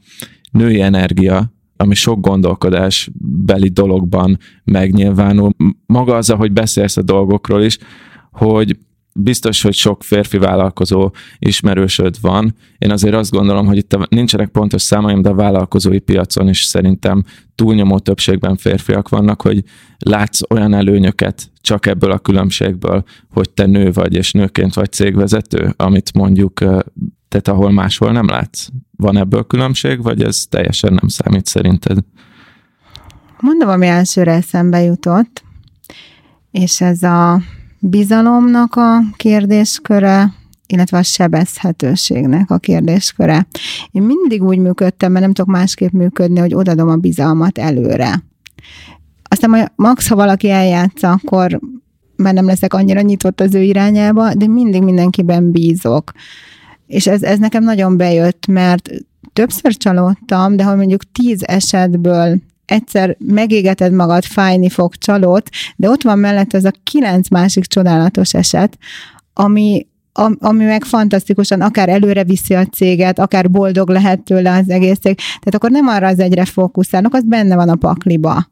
női energia, ami sok gondolkodás beli dologban megnyilvánul. Maga az, ahogy beszélsz a dolgokról is, hogy biztos, hogy sok férfi vállalkozó ismerősöd van. Én azért azt gondolom, hogy itt nincsenek pontos számaim, de a vállalkozói piacon is szerintem túlnyomó többségben férfiak vannak, hogy látsz olyan előnyöket csak ebből a különbségből, hogy te nő vagy, és nőként vagy cégvezető, amit mondjuk, tehát ahol máshol nem látsz. Van ebből különbség, vagy ez teljesen nem számít szerinted? Mondom, ami elsőre eszembe jutott, és ez a bizalomnak a kérdésköre, illetve a sebezhetőségnek a kérdésköre. Én mindig úgy működtem, mert nem tudok másképp működni, hogy odadom a bizalmat előre. Aztán max, ha valaki eljátsza, akkor már nem leszek annyira nyitott az ő irányába, de mindig mindenkiben bízok. És ez, ez nekem nagyon bejött, mert többször csalódtam, de ha mondjuk tíz esetből egyszer megégeted magad, fájni fog, csalót, de ott van mellett ez a kilenc másik csodálatos eset, ami, ami meg fantasztikusan akár előre viszi a céget, akár boldog lehet tőle az egész cég. Tehát akkor nem arra az egyre fókuszálnak, az benne van a pakliba.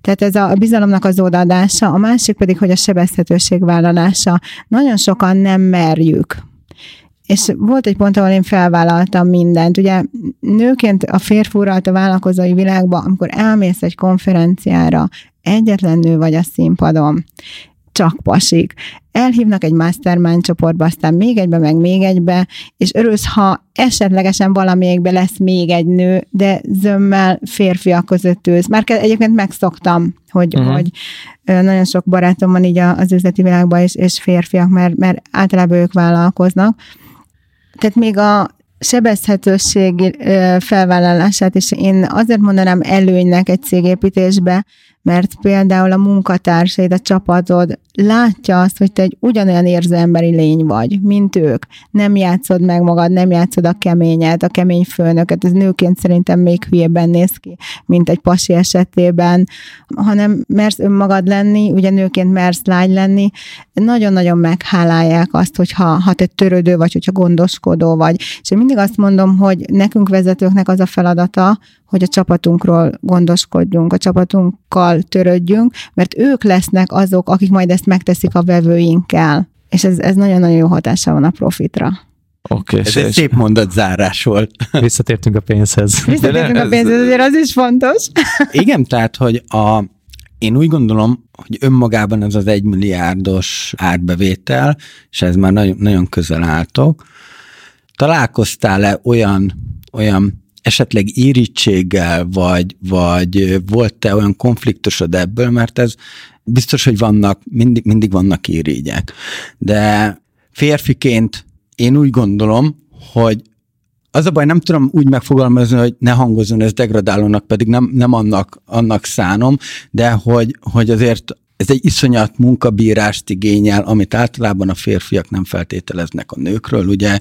Tehát ez a bizalomnak az odaadása, a másik pedig, hogy a sebezhetőség vállalása. Nagyon sokan nem merjük és volt egy pont, ahol én felvállaltam mindent. Ugye nőként a férfi a vállalkozói világban, amikor elmész egy konferenciára, egyetlen nő vagy a színpadon, csak pasik. Elhívnak egy mastermind csoportba, aztán még egybe, meg még egybe, és örülsz, ha esetlegesen valamiékbe lesz még egy nő, de zömmel férfiak között ülsz. Már egyébként megszoktam, hogy, uh-huh. hogy nagyon sok barátom van így az üzleti világban, és, és férfiak, mert, mert általában ők vállalkoznak, tehát még a sebezhetőség felvállalását is én azért mondanám előnynek egy cégépítésbe, mert például a munkatársaid, a csapatod látja azt, hogy te egy ugyanolyan érző emberi lény vagy, mint ők. Nem játszod meg magad, nem játszod a keményet, a kemény főnöket, ez nőként szerintem még hülyében néz ki, mint egy pasi esetében, hanem mersz önmagad lenni, ugye nőként mersz lágy lenni, nagyon-nagyon meghálálják azt, hogyha ha te törődő vagy, hogyha gondoskodó vagy. És én mindig azt mondom, hogy nekünk vezetőknek az a feladata, hogy a csapatunkról gondoskodjunk, a csapatunkkal törődjünk, mert ők lesznek azok, akik majd ezt megteszik a vevőinkkel. És ez, ez nagyon-nagyon jó hatása van a profitra. Oké, Ez egy szép mondat zárás volt. Visszatértünk a pénzhez. Visszatértünk a pénzhez, azért az is fontos. Igen, tehát, hogy a, én úgy gondolom, hogy önmagában ez az egymilliárdos árbevétel, és ez már nagyon, nagyon közel álltok. Találkoztál-e olyan, olyan esetleg írítséggel, vagy, vagy volt-e olyan konfliktusod ebből, mert ez biztos, hogy vannak, mindig, mindig vannak irigyek. De férfiként én úgy gondolom, hogy az a baj, nem tudom úgy megfogalmazni, hogy ne hangozzon ez degradálónak, pedig nem, nem annak, annak szánom, de hogy, hogy azért ez egy iszonyat munkabírást igényel, amit általában a férfiak nem feltételeznek a nőkről, ugye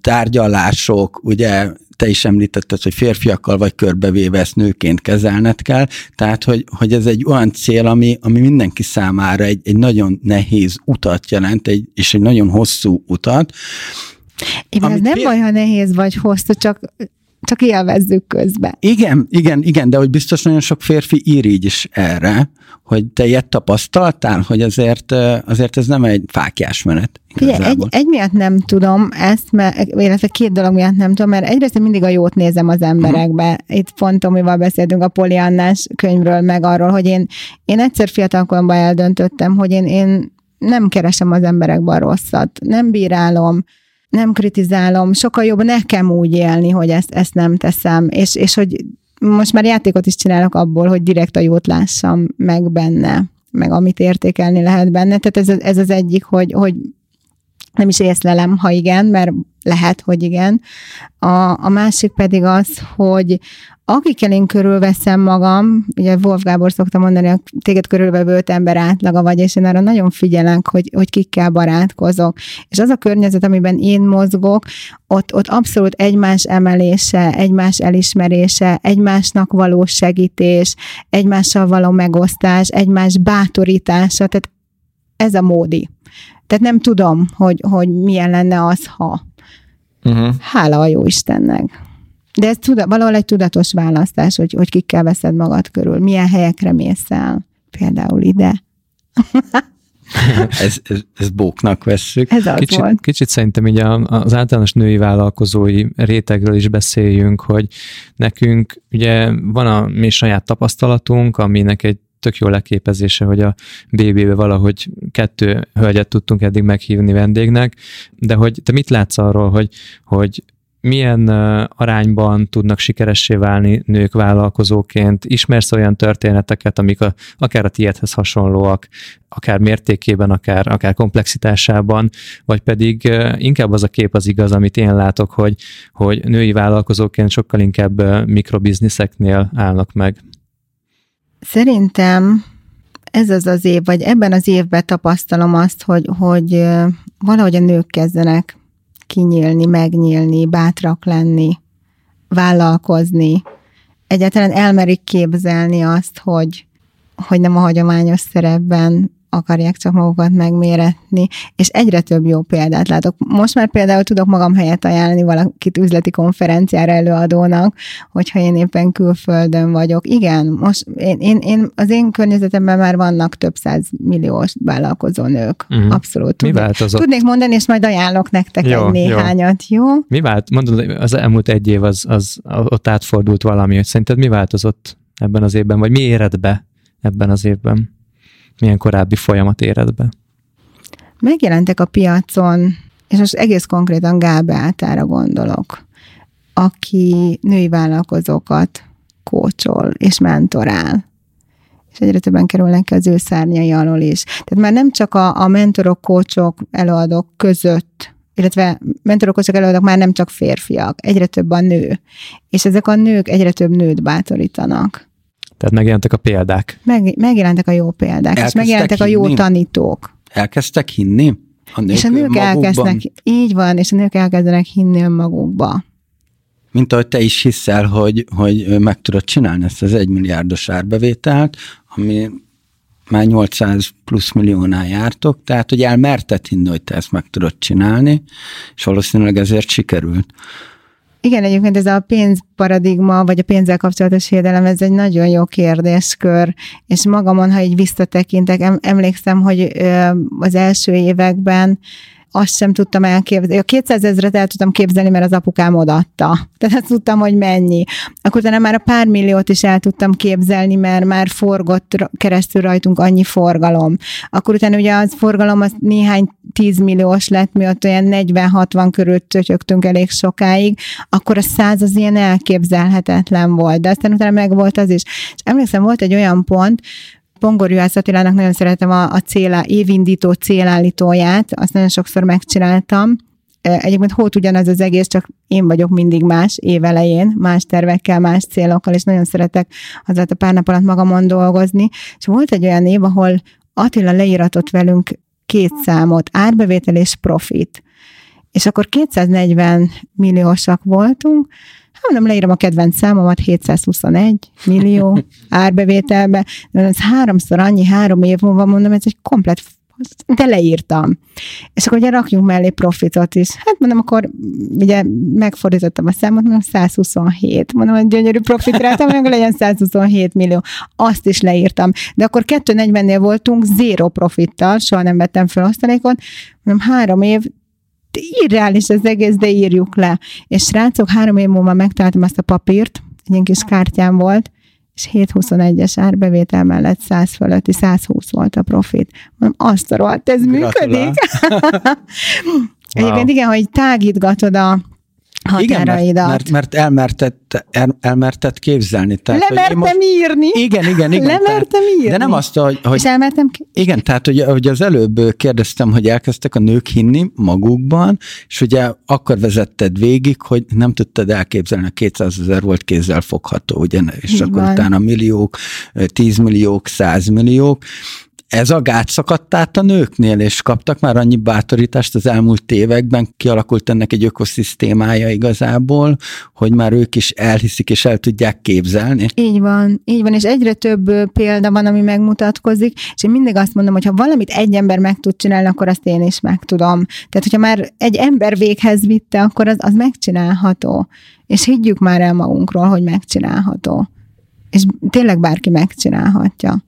tárgyalások, ugye te is említetted, hogy férfiakkal vagy körbevéve ezt nőként kezelned kell, tehát hogy, hogy ez egy olyan cél, ami, ami mindenki számára egy, egy nagyon nehéz utat jelent, egy, és egy nagyon hosszú utat, Igen, ez nem fél- baj, ha nehéz vagy hosszú, csak, csak élvezzük közben. Igen, igen, igen, de hogy biztos nagyon sok férfi ír így is erre, hogy te ilyet tapasztaltál, hogy azért, azért ez nem egy fákjás menet. Figyelj, egy, egy miatt nem tudom ezt, mert, illetve két dolog miatt nem tudom, mert egyrészt mindig a jót nézem az emberekbe. Itt pont Tomival beszéltünk a Poliannás könyvről, meg arról, hogy én, én egyszer fiatalkoromban eldöntöttem, hogy én, én nem keresem az emberekben rosszat, nem bírálom, nem kritizálom, sokkal jobb nekem úgy élni, hogy ezt, ezt nem teszem, és, és hogy most már játékot is csinálok abból, hogy direkt a jót lássam meg benne, meg amit értékelni lehet benne. Tehát ez, ez az egyik, hogy, hogy nem is észlelem, ha igen, mert lehet, hogy igen. A, a másik pedig az, hogy akikkel én körülveszem magam, ugye Wolf Gábor szokta mondani, hogy téged körülvevő öt ember átlaga vagy, és én arra nagyon figyelek, hogy, hogy kikkel barátkozok. És az a környezet, amiben én mozgok, ott, ott abszolút egymás emelése, egymás elismerése, egymásnak való segítés, egymással való megosztás, egymás bátorítása, tehát ez a módi. Tehát nem tudom, hogy, hogy milyen lenne az, ha. Uh-huh. Hála a jó Istennek. De ez tuda, valahol egy tudatos választás, hogy, hogy kikkel veszed magad körül, milyen helyekre mész el, például ide. Ez, ez, ez bóknak vesszük. Ez az Kicsit, volt. kicsit szerintem így a, az általános női vállalkozói rétegről is beszéljünk, hogy nekünk ugye van a mi saját tapasztalatunk, aminek egy tök jó leképezése, hogy a BB-be valahogy kettő hölgyet tudtunk eddig meghívni vendégnek, de hogy te mit látsz arról, hogy, hogy milyen arányban tudnak sikeressé válni nők vállalkozóként? Ismersz olyan történeteket, amik a, akár a tiédhez hasonlóak, akár mértékében, akár, akár komplexitásában, vagy pedig inkább az a kép az igaz, amit én látok, hogy, hogy női vállalkozóként sokkal inkább mikrobizniszeknél állnak meg. Szerintem ez az az év, vagy ebben az évben tapasztalom azt, hogy, hogy valahogy a nők kezdenek kinyílni, megnyílni, bátrak lenni, vállalkozni. Egyáltalán elmerik képzelni azt, hogy, hogy nem a hagyományos szerepben akarják csak magukat megméretni, és egyre több jó példát látok. Most már például tudok magam helyet ajánlani valakit üzleti konferenciára előadónak, hogyha én éppen külföldön vagyok. Igen, most én, én, én az én környezetemben már vannak több száz milliós vállalkozó nők. Mhm. Abszolút. Mi Tudnék, változott? tudnék mondani, és majd ajánlok nektek Jó, egy jó. néhányat, jó? Mi vált, mondod, az elmúlt egy év az, az ott átfordult valami, hogy szerinted mi változott ebben az évben, vagy mi éred be ebben az évben? Milyen korábbi folyamat éred be? megjelentek a piacon, és most egész konkrétan Gábe áltára gondolok, aki női vállalkozókat kócsol és mentorál. És egyre többen kerülnek ki az ő szárnyai alól is. Tehát már nem csak a, a mentorok, kócsok, előadók között, illetve mentorok, kócsok, előadók már nem csak férfiak, egyre több a nő. És ezek a nők egyre több nőt bátorítanak. Tehát megjelentek a példák. Meg, megjelentek a jó példák, és Elkezdtek megjelentek a jó hinni? tanítók. Elkezdtek hinni? A nők és a nők magukban? elkezdnek, így van, és a nők elkezdenek hinni önmagukba. Mint ahogy te is hiszel, hogy, hogy meg tudod csinálni ezt az egymilliárdos árbevételt, ami már 800 plusz milliónál jártok, tehát hogy elmerted hinni, hogy te ezt meg tudod csinálni, és valószínűleg ezért sikerült. Igen, egyébként ez a pénzparadigma, vagy a pénzzel kapcsolatos hiedelem, ez egy nagyon jó kérdéskör, és magamon, ha így visszatekintek, emlékszem, hogy az első években azt sem tudtam elképzelni. A 200 ezeret el tudtam képzelni, mert az apukám odaadta. Tehát azt tudtam, hogy mennyi. Akkor utána már a pár milliót is el tudtam képzelni, mert már forgott keresztül rajtunk annyi forgalom. Akkor utána ugye az forgalom az néhány 10 milliós lett, mi ott olyan 40-60 körül tötyögtünk elég sokáig, akkor a száz az ilyen elképzelhetetlen volt. De aztán utána meg volt az is. És emlékszem, volt egy olyan pont, Pongorjuhász Attilának nagyon szeretem a, a célá, évindító célállítóját, azt nagyon sokszor megcsináltam. Egyébként hót ugyanaz az egész, csak én vagyok mindig más évelején, más tervekkel, más célokkal, és nagyon szeretek az a pár nap alatt magamon dolgozni. És volt egy olyan év, ahol Attila leíratott velünk két számot, árbevétel és profit. És akkor 240 milliósak voltunk, mondom, leírom a kedvenc számomat, 721 millió árbevételbe, de ez háromszor annyi, három év múlva mondom, ez egy komplet de leírtam. És akkor ugye rakjunk mellé profitot is. Hát mondom, akkor ugye megfordítottam a számot, mondom 127. Mondom, hogy gyönyörű profit rátam, meg legyen 127 millió. Azt is leírtam. De akkor 240-nél voltunk zéro profittal, soha nem vettem fel osztalékot. Mondom, három év, irreális az egész, de írjuk le. És srácok, három év múlva megtaláltam ezt a papírt, egy ilyen kis kártyám volt, és 721-es árbevétel mellett 100 fölötti, 120 volt a profit. Mondom, azt a rohadt, ez Gratulál. működik. Egyébként igen, hogy tágítgatod a határaidat. Igen, mert, mert, mert elmerted, el, elmerted képzelni. Tehát, Lemertem most, írni. Igen, igen, igen. Lemertem tehát, írni. De nem azt, hogy... hogy És elmertem Igen, tehát hogy, hogy az előbb kérdeztem, hogy elkezdtek a nők hinni magukban, és ugye akkor vezetted végig, hogy nem tudtad elképzelni, a 200 ezer volt kézzel fogható, ugye, és Így akkor van. utána milliók, 10 milliók, 100 milliók, ez a gát szakadt át a nőknél, és kaptak már annyi bátorítást az elmúlt években, kialakult ennek egy ökoszisztémája igazából, hogy már ők is elhiszik és el tudják képzelni. Így van, így van, és egyre több példa van, ami megmutatkozik, és én mindig azt mondom, hogy ha valamit egy ember meg tud csinálni, akkor azt én is meg tudom. Tehát, hogyha már egy ember véghez vitte, akkor az, az megcsinálható. És higgyük már el magunkról, hogy megcsinálható. És tényleg bárki megcsinálhatja.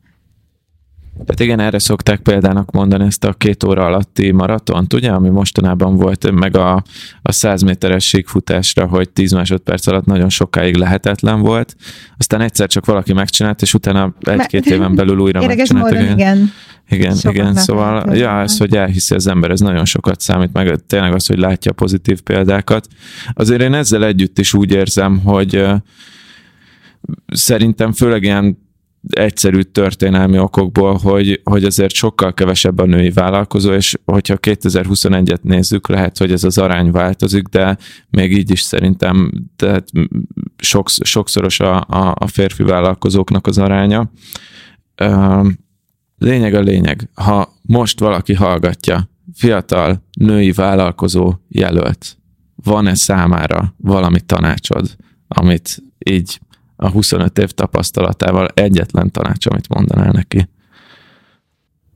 Tehát igen, erre szokták példának mondani ezt a két óra alatti maratont, ugye, ami mostanában volt, meg a, a 100 méteres síkfutásra, hogy 10 másodperc alatt nagyon sokáig lehetetlen volt. Aztán egyszer csak valaki megcsinált, és utána egy-két éven belül újra megcsinált. Módon, igen. Igen, sokat igen, szóval ja, ez, hogy elhiszi az ember, ez nagyon sokat számít, meg tényleg az, hogy látja a pozitív példákat. Azért én ezzel együtt is úgy érzem, hogy szerintem főleg ilyen egyszerű történelmi okokból, hogy, hogy azért sokkal kevesebb a női vállalkozó, és hogyha 2021-et nézzük, lehet, hogy ez az arány változik, de még így is szerintem tehát sokszor, sokszoros a, a, a férfi vállalkozóknak az aránya. Lényeg a lényeg, ha most valaki hallgatja, fiatal női vállalkozó jelölt, van-e számára valami tanácsod, amit így a 25 év tapasztalatával egyetlen tanács, amit mondanál neki?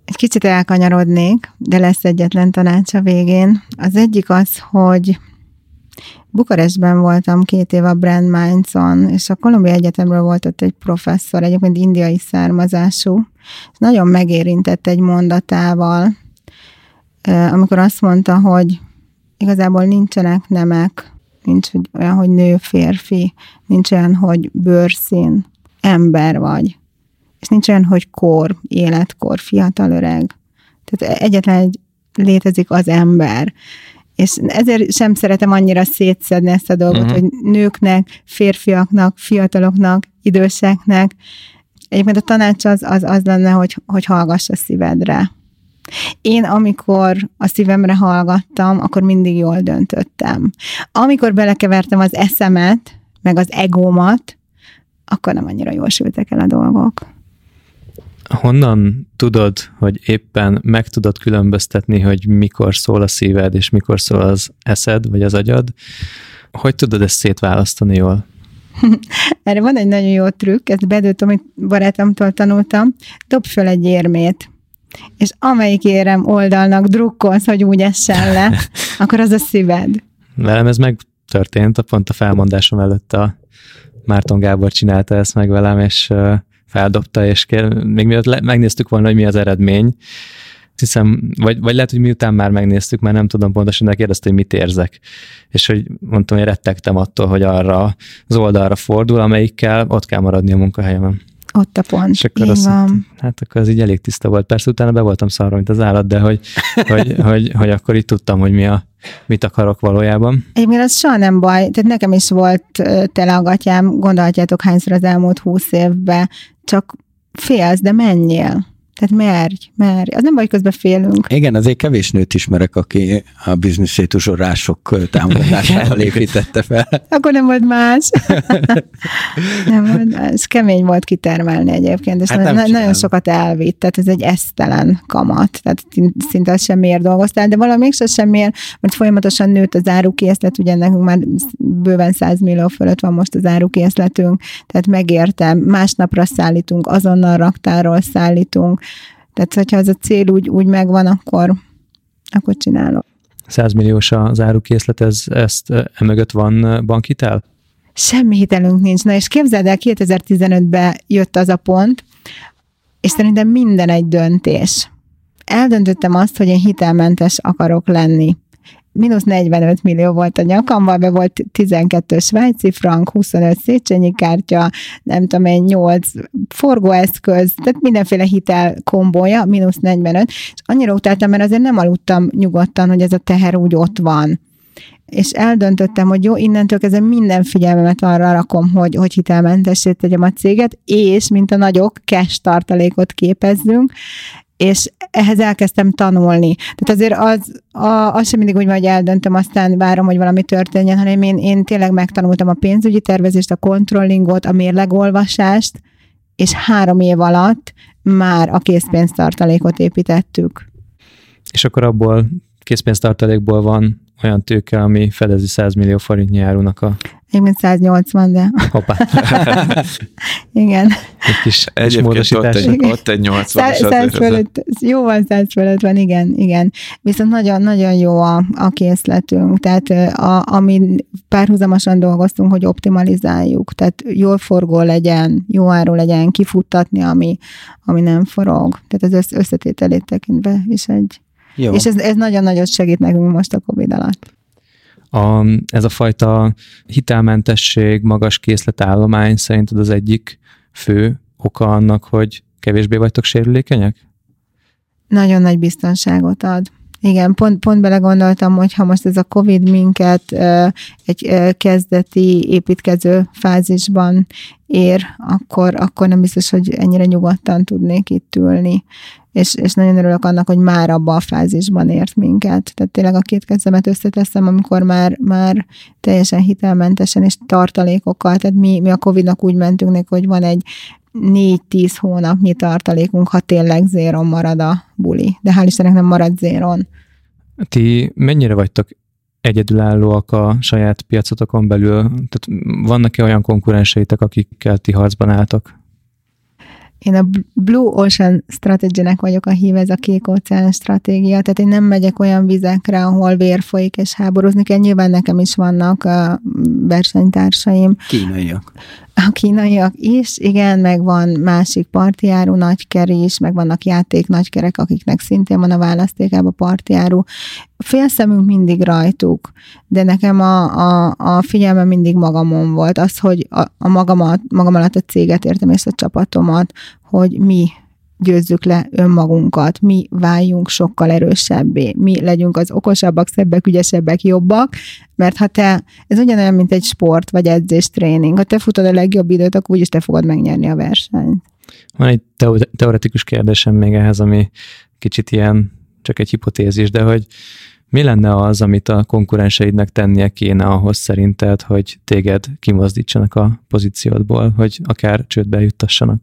Egy kicsit elkanyarodnék, de lesz egyetlen tanács a végén. Az egyik az, hogy Bukarestben voltam két év a Brand Minds-on, és a Kolumbia Egyetemről volt ott egy professzor, egyébként indiai származású, és nagyon megérintett egy mondatával, amikor azt mondta, hogy igazából nincsenek nemek, nincs olyan, hogy nő, férfi, nincs olyan, hogy bőrszín, ember vagy, és nincs olyan, hogy kor, életkor, fiatal, öreg. Tehát egyetlen egy létezik az ember. És ezért sem szeretem annyira szétszedni ezt a dolgot, uh-huh. hogy nőknek, férfiaknak, fiataloknak, időseknek. Egyébként a tanács az, az, az lenne, hogy, hogy hallgass a szívedre. Én, amikor a szívemre hallgattam, akkor mindig jól döntöttem. Amikor belekevertem az eszemet, meg az egómat, akkor nem annyira jól sültek el a dolgok. Honnan tudod, hogy éppen meg tudod különböztetni, hogy mikor szól a szíved, és mikor szól az eszed, vagy az agyad? Hogy tudod ezt szétválasztani jól? Erre van egy nagyon jó trükk, ezt Bedőt, amit barátomtól tanultam. Dob föl egy érmét és amelyik érem oldalnak drukkolsz, hogy úgy essen le, akkor az a szíved. Velem ez meg történt. A pont a felmondásom előtt a Márton Gábor csinálta ezt meg velem, és feldobta, és kér, még miatt megnéztük volna, hogy mi az eredmény, hiszem, vagy, vagy lehet, hogy miután már megnéztük, már nem tudom pontosan, de kérdezte, hogy mit érzek. És hogy mondtam, hogy rettegtem attól, hogy arra az oldalra fordul, amelyikkel ott kell maradni a munkahelyemen. Ott a pont. És akkor azt, van. hát akkor az így elég tiszta volt. Persze utána be voltam szarva, mint az állat, de hogy, hogy, hogy, hogy, akkor így tudtam, hogy mi a, mit akarok valójában. Egyébként az soha nem baj, tehát nekem is volt tele a gatyám, gondolhatjátok hányszor az elmúlt húsz évben, csak félsz, de menjél. Tehát merj, merj. Az nem baj, közben félünk. Igen, azért kevés nőt ismerek, aki a bizniszét uzsorások támogatásával építette fel. Akkor nem volt más. nem volt más. Kemény volt kitermelni egyébként, és hát na- nagyon sokat elvitt, tehát ez egy esztelen kamat, tehát szinte semmiért dolgoztál, de valami mégsem semmiért, mert folyamatosan nőtt az árukészlet, ugye nekünk már bőven 100 millió fölött van most az árukészletünk, tehát megértem, másnapra szállítunk, azonnal raktáról szállítunk, tehát, hogyha az a cél úgy, úgy megvan, akkor, akkor csinálok. 100 milliós az árukészlet, ez, ezt emögött van bankhitel? Semmi hitelünk nincs. Na és képzeld el, 2015-ben jött az a pont, és szerintem minden egy döntés. Eldöntöttem azt, hogy én hitelmentes akarok lenni mínusz 45 millió volt a nyakamban, be volt 12 svájci frank, 25 Széchenyi kártya, nem tudom én, 8 forgóeszköz, tehát mindenféle hitel kombója, mínusz 45, és annyira utáltam, mert azért nem aludtam nyugodtan, hogy ez a teher úgy ott van. És eldöntöttem, hogy jó, innentől kezdve minden figyelmemet arra rakom, hogy, hogy hitelmentessé tegyem a céget, és mint a nagyok, cash tartalékot képezzünk, és ehhez elkezdtem tanulni. Tehát azért az, a, az sem mindig úgy van, hogy eldöntöm, aztán várom, hogy valami történjen, hanem én, én tényleg megtanultam a pénzügyi tervezést, a controllingot, a mérlegolvasást, és három év alatt már a készpénztartalékot építettük. És akkor abból készpénztartalékból van olyan tőke, ami fedezi 100 millió forintnyi árunak a... Én mint 180, de... Hoppá. Igen. Egy kis, kis módosítás. Ott egy, ott egy 80 100 fölött, jó van, 100 fölött van, igen, igen. Viszont nagyon, nagyon jó a, a készletünk, tehát a, ami párhuzamosan dolgoztunk, hogy optimalizáljuk, tehát jól forgó legyen, jó áru legyen, kifuttatni, ami, ami nem forog. Tehát az összetételét tekintve is egy jó. És ez, ez nagyon-nagyon segít nekünk most a Covid alatt. A, ez a fajta hitelmentesség, magas készletállomány szerinted az egyik fő oka annak, hogy kevésbé vagytok sérülékenyek? Nagyon nagy biztonságot ad. Igen, pont, pont belegondoltam, hogy ha most ez a COVID minket egy kezdeti építkező fázisban ér, akkor, akkor nem biztos, hogy ennyire nyugodtan tudnék itt ülni. És, és nagyon örülök annak, hogy már abban a fázisban ért minket. Tehát tényleg a két kezemet összeteszem, amikor már, már teljesen hitelmentesen és tartalékokkal, tehát mi, mi a Covid-nak úgy mentünk neki, hogy van egy négy-tíz hónapnyi tartalékunk, ha tényleg zéron marad a buli. De hál' Istennek nem marad zéron. Ti mennyire vagytok egyedülállóak a saját piacotokon belül? Tehát vannak-e olyan konkurenseitek, akikkel ti harcban álltak? Én a Blue Ocean Strategy-nek vagyok a hív, ez a kék óceán stratégia, tehát én nem megyek olyan vizekre, ahol vér folyik és háborúzni kell. Nyilván nekem is vannak a versenytársaim. Kínaiak. A kínaiak is, igen, meg van másik partjáru nagyker is, meg vannak játék nagykerek, akiknek szintén van a választékában partjáru. Félszemünk mindig rajtuk, de nekem a, a, a figyelme mindig magamon volt. Az, hogy a, a magamat, magam alatt a céget értem és a csapatomat, hogy mi győzzük le önmagunkat, mi váljunk sokkal erősebbé, mi legyünk az okosabbak, szebbek, ügyesebbek, jobbak, mert ha te, ez ugyanolyan, mint egy sport vagy edzés tréning, ha te futod a legjobb időt, akkor úgyis te fogod megnyerni a versenyt. Van egy teoretikus kérdésem még ehhez, ami kicsit ilyen csak egy hipotézis, de hogy mi lenne az, amit a konkurenseidnek tennie kéne ahhoz szerinted, hogy téged kimozdítsanak a pozíciódból, hogy akár csődbe juttassanak?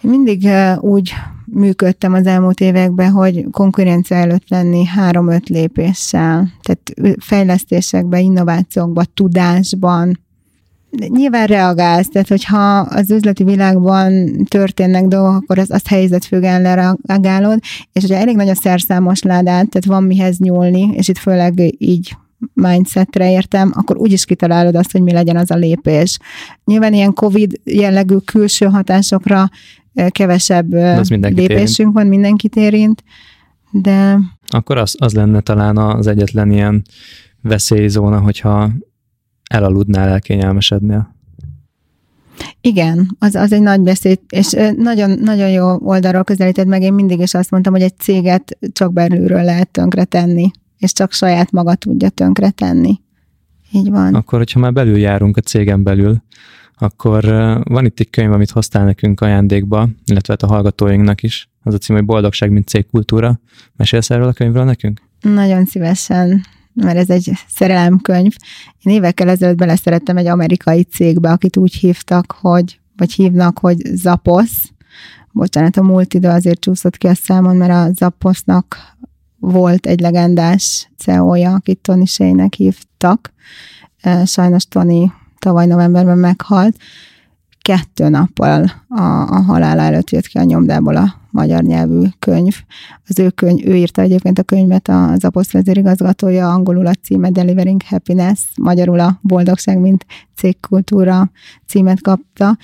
Mindig úgy működtem az elmúlt években, hogy konkurencia előtt lenni három-öt lépéssel, tehát fejlesztésekben, innovációkban, tudásban, nyilván reagálsz, tehát hogyha az üzleti világban történnek dolgok, akkor az, azt helyzetfüggően lereagálod, és hogyha elég nagy a szerszámos ládát, tehát van mihez nyúlni, és itt főleg így mindsetre értem, akkor úgyis kitalálod azt, hogy mi legyen az a lépés. Nyilván ilyen COVID jellegű külső hatásokra kevesebb lépésünk érint. van, mindenkit érint, de... Akkor az, az lenne talán az egyetlen ilyen veszélyzóna, hogyha elaludnál, elkényelmesednél. Igen, az, az egy nagy beszéd, és nagyon, nagyon jó oldalról közelíted meg. Én mindig is azt mondtam, hogy egy céget csak belülről lehet tönkretenni, és csak saját maga tudja tönkretenni. Így van. Akkor, hogyha már belül járunk a cégen belül, akkor van itt egy könyv, amit hoztál nekünk ajándékba, illetve hát a hallgatóinknak is. Az a cím, hogy Boldogság, mint cégkultúra. Mesélsz erről a könyvről nekünk? Nagyon szívesen mert ez egy szerelemkönyv. Én évekkel ezelőtt beleszerettem egy amerikai cégbe, akit úgy hívtak, hogy, vagy hívnak, hogy Zaposz. Bocsánat, a múlt idő azért csúszott ki a számon, mert a Zaposznak volt egy legendás CEO-ja, akit Tony Shane-nek hívtak. Sajnos Tony tavaly novemberben meghalt. Kettő nappal a, a halál előtt jött ki a nyomdából a magyar nyelvű könyv. Az ő könyv, ő írta egyébként a könyvet, az Aposzt igazgatója, angolul a címe Delivering Happiness, magyarul a Boldogság, mint cégkultúra címet kapta.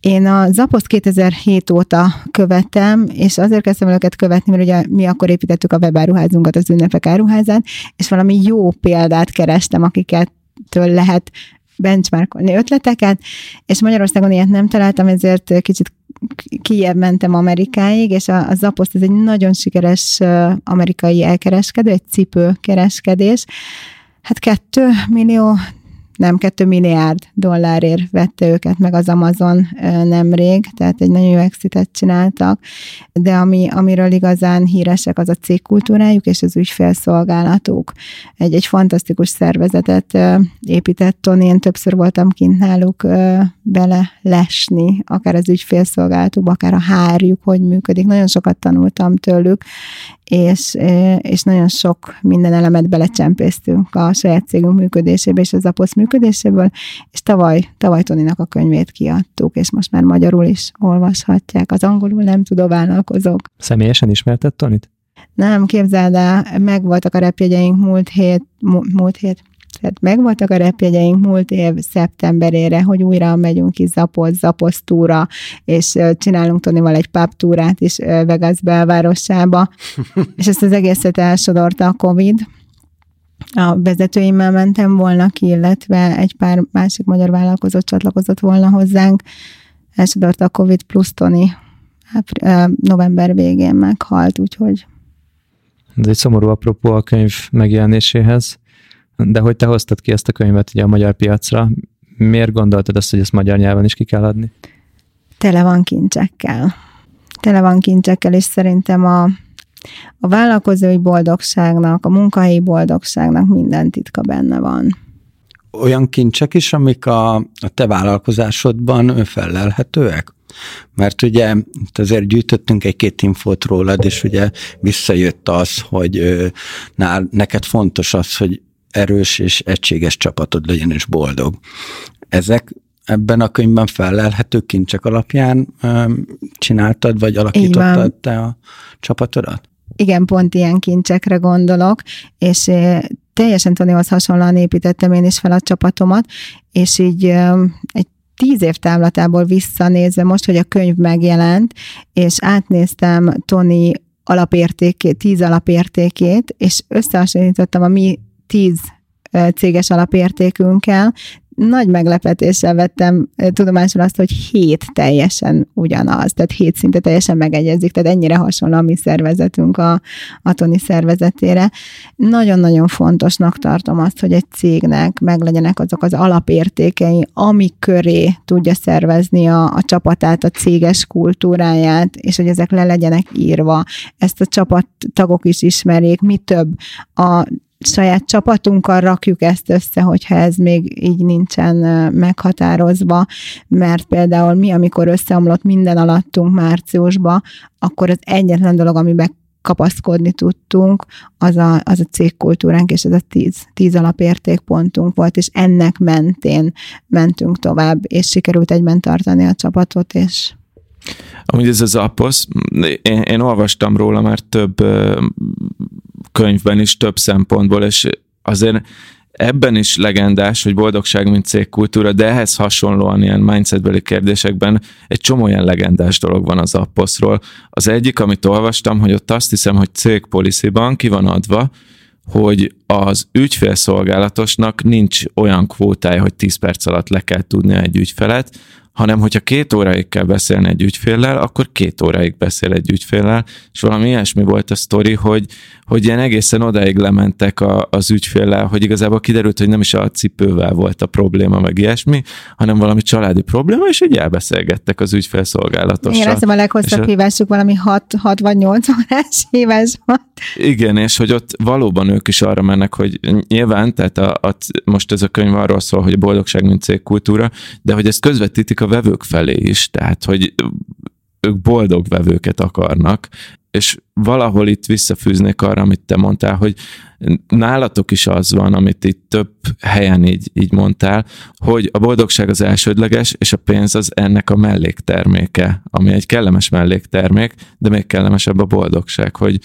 Én a Zaposzt 2007 óta követem, és azért kezdtem őket követni, mert ugye mi akkor építettük a webáruházunkat, az ünnepek áruházán, és valami jó példát kerestem, akiket től lehet benchmarkolni ötleteket, és Magyarországon ilyet nem találtam, ezért kicsit kijebb mentem Amerikáig, és a, a Zapost ez egy nagyon sikeres amerikai elkereskedő, egy cipőkereskedés. Hát kettő millió nem 2 milliárd dollárért vette őket meg az Amazon nemrég, tehát egy nagyon jó exitet csináltak, de ami, amiről igazán híresek az a cégkultúrájuk és az ügyfélszolgálatuk. Egy, egy fantasztikus szervezetet épített Tony, én többször voltam kint náluk bele lesni, akár az ügyfélszolgálatuk, akár a hárjuk, hogy működik. Nagyon sokat tanultam tőlük, és, és nagyon sok minden elemet belecsempésztünk a saját cégünk működésébe és az Aposz működéséből, és tavaly, tavaly Toninak a könyvét kiadtuk, és most már magyarul is olvashatják. Az angolul nem tudom, vállalkozók. Személyesen ismertett Tonit? Nem, képzeld el, megvoltak a repjegyeink múlt hét, múlt hét, tehát megvoltak a repjegyeink múlt év szeptemberére, hogy újra megyünk ki Zapoz, Zaposztúra, és csinálunk Tonival egy pub túrát is Vegas belvárosába, és ezt az egészet elsodorta a Covid, a vezetőimmel mentem volna ki, illetve egy pár másik magyar vállalkozó csatlakozott volna hozzánk. Elsodorta a Covid plusz Tony november végén meghalt, úgyhogy... Ez egy szomorú apropó a könyv megjelenéséhez. De hogy te hoztad ki ezt a könyvet ugye a magyar piacra, miért gondoltad azt, hogy ezt magyar nyelven is ki kell adni? Tele van kincsekkel. Tele van kincsekkel, és szerintem a, a vállalkozói boldogságnak, a munkahelyi boldogságnak minden titka benne van. Olyan kincsek is, amik a, a te vállalkozásodban felelhetőek? Mert ugye azért gyűjtöttünk egy-két infót rólad, és ugye visszajött az, hogy nál, neked fontos az, hogy erős és egységes csapatod legyen és boldog. Ezek ebben a könyvben felelhető kincsek alapján csináltad, vagy alakítottad te a csapatodat? Igen, pont ilyen kincsekre gondolok, és teljesen Tonyhoz hasonlóan építettem én is fel a csapatomat, és így egy tíz év távlatából visszanézve most, hogy a könyv megjelent, és átnéztem Tony alapértékét, tíz alapértékét, és összehasonlítottam a mi tíz céges alapértékünkkel, nagy meglepetéssel vettem tudomásul azt, hogy hét teljesen ugyanaz, tehát hét szinte teljesen megegyezik, tehát ennyire hasonló a mi szervezetünk a, a Toni szervezetére. Nagyon-nagyon fontosnak tartom azt, hogy egy cégnek meglegyenek azok az alapértékei, amik köré tudja szervezni a, a csapatát, a céges kultúráját, és hogy ezek le legyenek írva. Ezt a csapattagok is ismerjék, mi több a saját csapatunkkal rakjuk ezt össze, hogyha ez még így nincsen meghatározva, mert például mi, amikor összeomlott minden alattunk márciusba, akkor az egyetlen dolog, amiben kapaszkodni tudtunk, az a, az a cégkultúránk, és ez a tíz, tíz alapértékpontunk volt, és ennek mentén mentünk tovább, és sikerült egyben tartani a csapatot, és Amúgy ez az Aposz, én, én olvastam róla már több könyvben is, több szempontból, és azért ebben is legendás, hogy boldogság, mint cégkultúra, de ehhez hasonlóan ilyen mindsetbeli kérdésekben egy csomó ilyen legendás dolog van az apposzról. Az egyik, amit olvastam, hogy ott azt hiszem, hogy cég policyban ki van adva, hogy az ügyfélszolgálatosnak nincs olyan kvótája, hogy 10 perc alatt le kell tudnia egy ügyfelet, hanem hogyha két óráig kell beszélni egy ügyféllel, akkor két óráig beszél egy ügyféllel, és valami ilyesmi volt a sztori, hogy, hogy ilyen egészen odáig lementek a, az ügyféllel, hogy igazából kiderült, hogy nem is a cipővel volt a probléma, meg ilyesmi, hanem valami családi probléma, és így elbeszélgettek az ügyfélszolgálatossal. Igen, azt a leghosszabb hívásuk valami 6, 6 vagy 8 órás hívás volt. Igen, és hogy ott valóban ők is arra mennek, hogy nyilván, tehát a, a, most ez a könyv arról szól, hogy a boldogság mint cégkultúra, de hogy ezt közvetítik a vevők felé is, tehát hogy ők boldog vevőket akarnak, és valahol itt visszafűznék arra, amit te mondtál, hogy nálatok is az van, amit itt több helyen így, így mondtál, hogy a boldogság az elsődleges, és a pénz az ennek a mellékterméke, ami egy kellemes melléktermék, de még kellemesebb a boldogság, hogy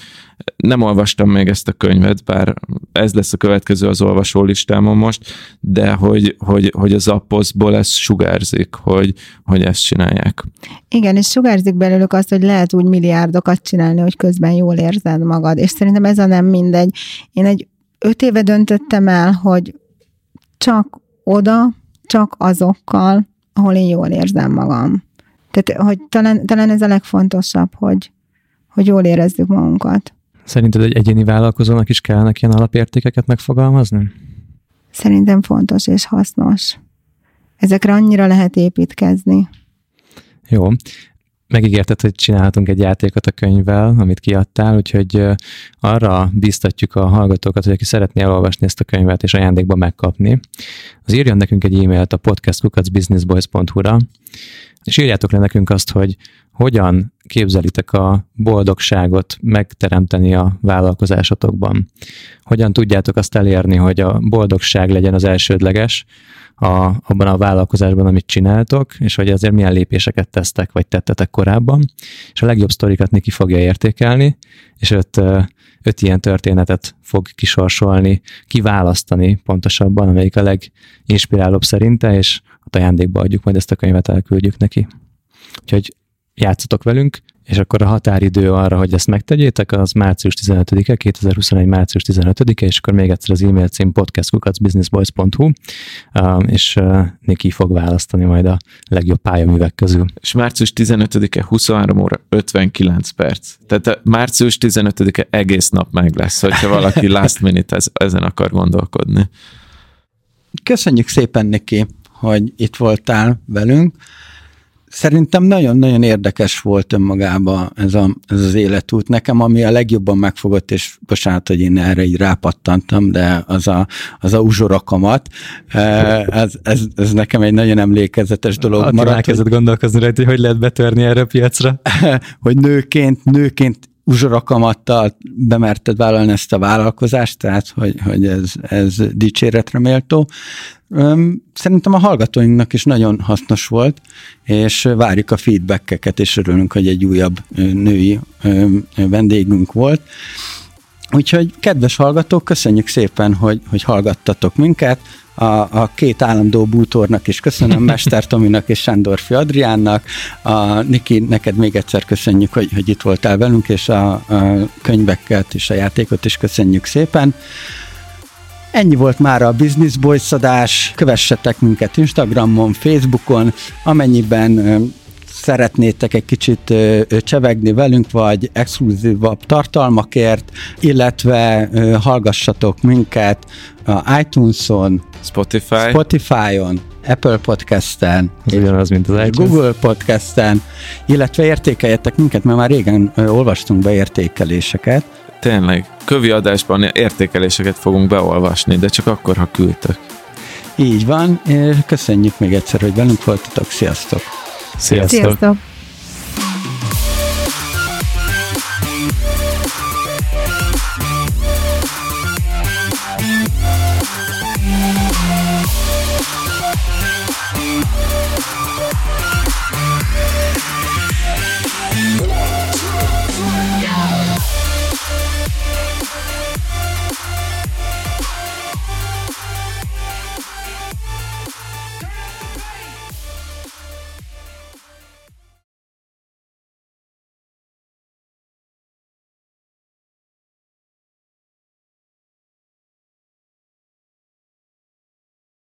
nem olvastam még ezt a könyvet, bár ez lesz a következő az olvasó listámon most, de hogy, hogy, hogy az apposzból ez sugárzik, hogy, hogy ezt csinálják. Igen, és sugárzik belőlük azt, hogy lehet úgy milliárdokat csinálni, hogy közben jól érzed magad, és szerintem ez a nem mindegy. Én egy öt éve döntöttem el, hogy csak oda, csak azokkal, ahol én jól érzem magam. Tehát, hogy talán, talán ez a legfontosabb, hogy, hogy jól érezzük magunkat. Szerinted egy egyéni vállalkozónak is kellene ilyen alapértékeket megfogalmazni? Szerintem fontos és hasznos. Ezekre annyira lehet építkezni. Jó megígérted, hogy csinálhatunk egy játékot a könyvvel, amit kiadtál, úgyhogy arra biztatjuk a hallgatókat, hogy aki szeretné elolvasni ezt a könyvet és ajándékba megkapni, az írjon nekünk egy e-mailt a podcastkukacbusinessboys.hu-ra, és írjátok le nekünk azt, hogy hogyan képzelitek a boldogságot megteremteni a vállalkozásotokban. Hogyan tudjátok azt elérni, hogy a boldogság legyen az elsődleges, a, abban a vállalkozásban, amit csináltok, és hogy azért milyen lépéseket tesztek, vagy tettetek korábban, és a legjobb sztorikat Niki fogja értékelni, és öt, öt ilyen történetet fog kisorsolni, kiválasztani pontosabban, amelyik a leginspirálóbb szerinte, és a ajándékba adjuk, majd ezt a könyvet elküldjük neki. Úgyhogy játszatok velünk, és akkor a határidő arra, hogy ezt megtegyétek, az március 15-e, 2021. március 15-e, és akkor még egyszer az e-mail cím podcastkukacbusinessboys.hu, és Niki fog választani majd a legjobb pályaművek közül. És március 15-e 23 óra 59 perc. Tehát március 15-e egész nap meg lesz, hogyha valaki last minute ezen akar gondolkodni. Köszönjük szépen, Niki, hogy itt voltál velünk Szerintem nagyon-nagyon érdekes volt önmagában ez, a, ez az életút. Nekem, ami a legjobban megfogott, és bocsánat, hogy én erre így rápattantam, de az a, az a uzsorakamat, ez, ez, ez nekem egy nagyon emlékezetes dolog Attila maradt. elkezdett gondolkozni rajta, hogy hogy lehet betörni erre a piacra. hogy nőként, nőként uzsorakamattal bemerted vállalni ezt a vállalkozást, tehát hogy, hogy ez, ez dicséretre méltó. Szerintem a hallgatóinknak is nagyon hasznos volt, és várjuk a feedbackeket, és örülünk, hogy egy újabb női vendégünk volt. Úgyhogy, kedves hallgatók, köszönjük szépen, hogy, hogy hallgattatok minket a, a két állandó bútornak is köszönöm, Mester Tominak és Sándorfi Adriánnak. A Niki, neked még egyszer köszönjük, hogy, hogy itt voltál velünk, és a, a könyveket és a játékot is köszönjük szépen. Ennyi volt már a Business Boys adás. Kövessetek minket Instagramon, Facebookon, amennyiben szeretnétek egy kicsit csevegni velünk, vagy exkluzívabb tartalmakért, illetve hallgassatok minket a iTunes-on, Spotify. Spotify-on, Apple Podcast-en, ugyanaz, mint az iTunes. Google Podcast-en, illetve értékeljetek minket, mert már régen olvastunk be értékeléseket. Tényleg, kövi adásban értékeléseket fogunk beolvasni, de csak akkor, ha küldtök. Így van, köszönjük még egyszer, hogy velünk voltatok, sziasztok! Sziasztok! Sziasztok.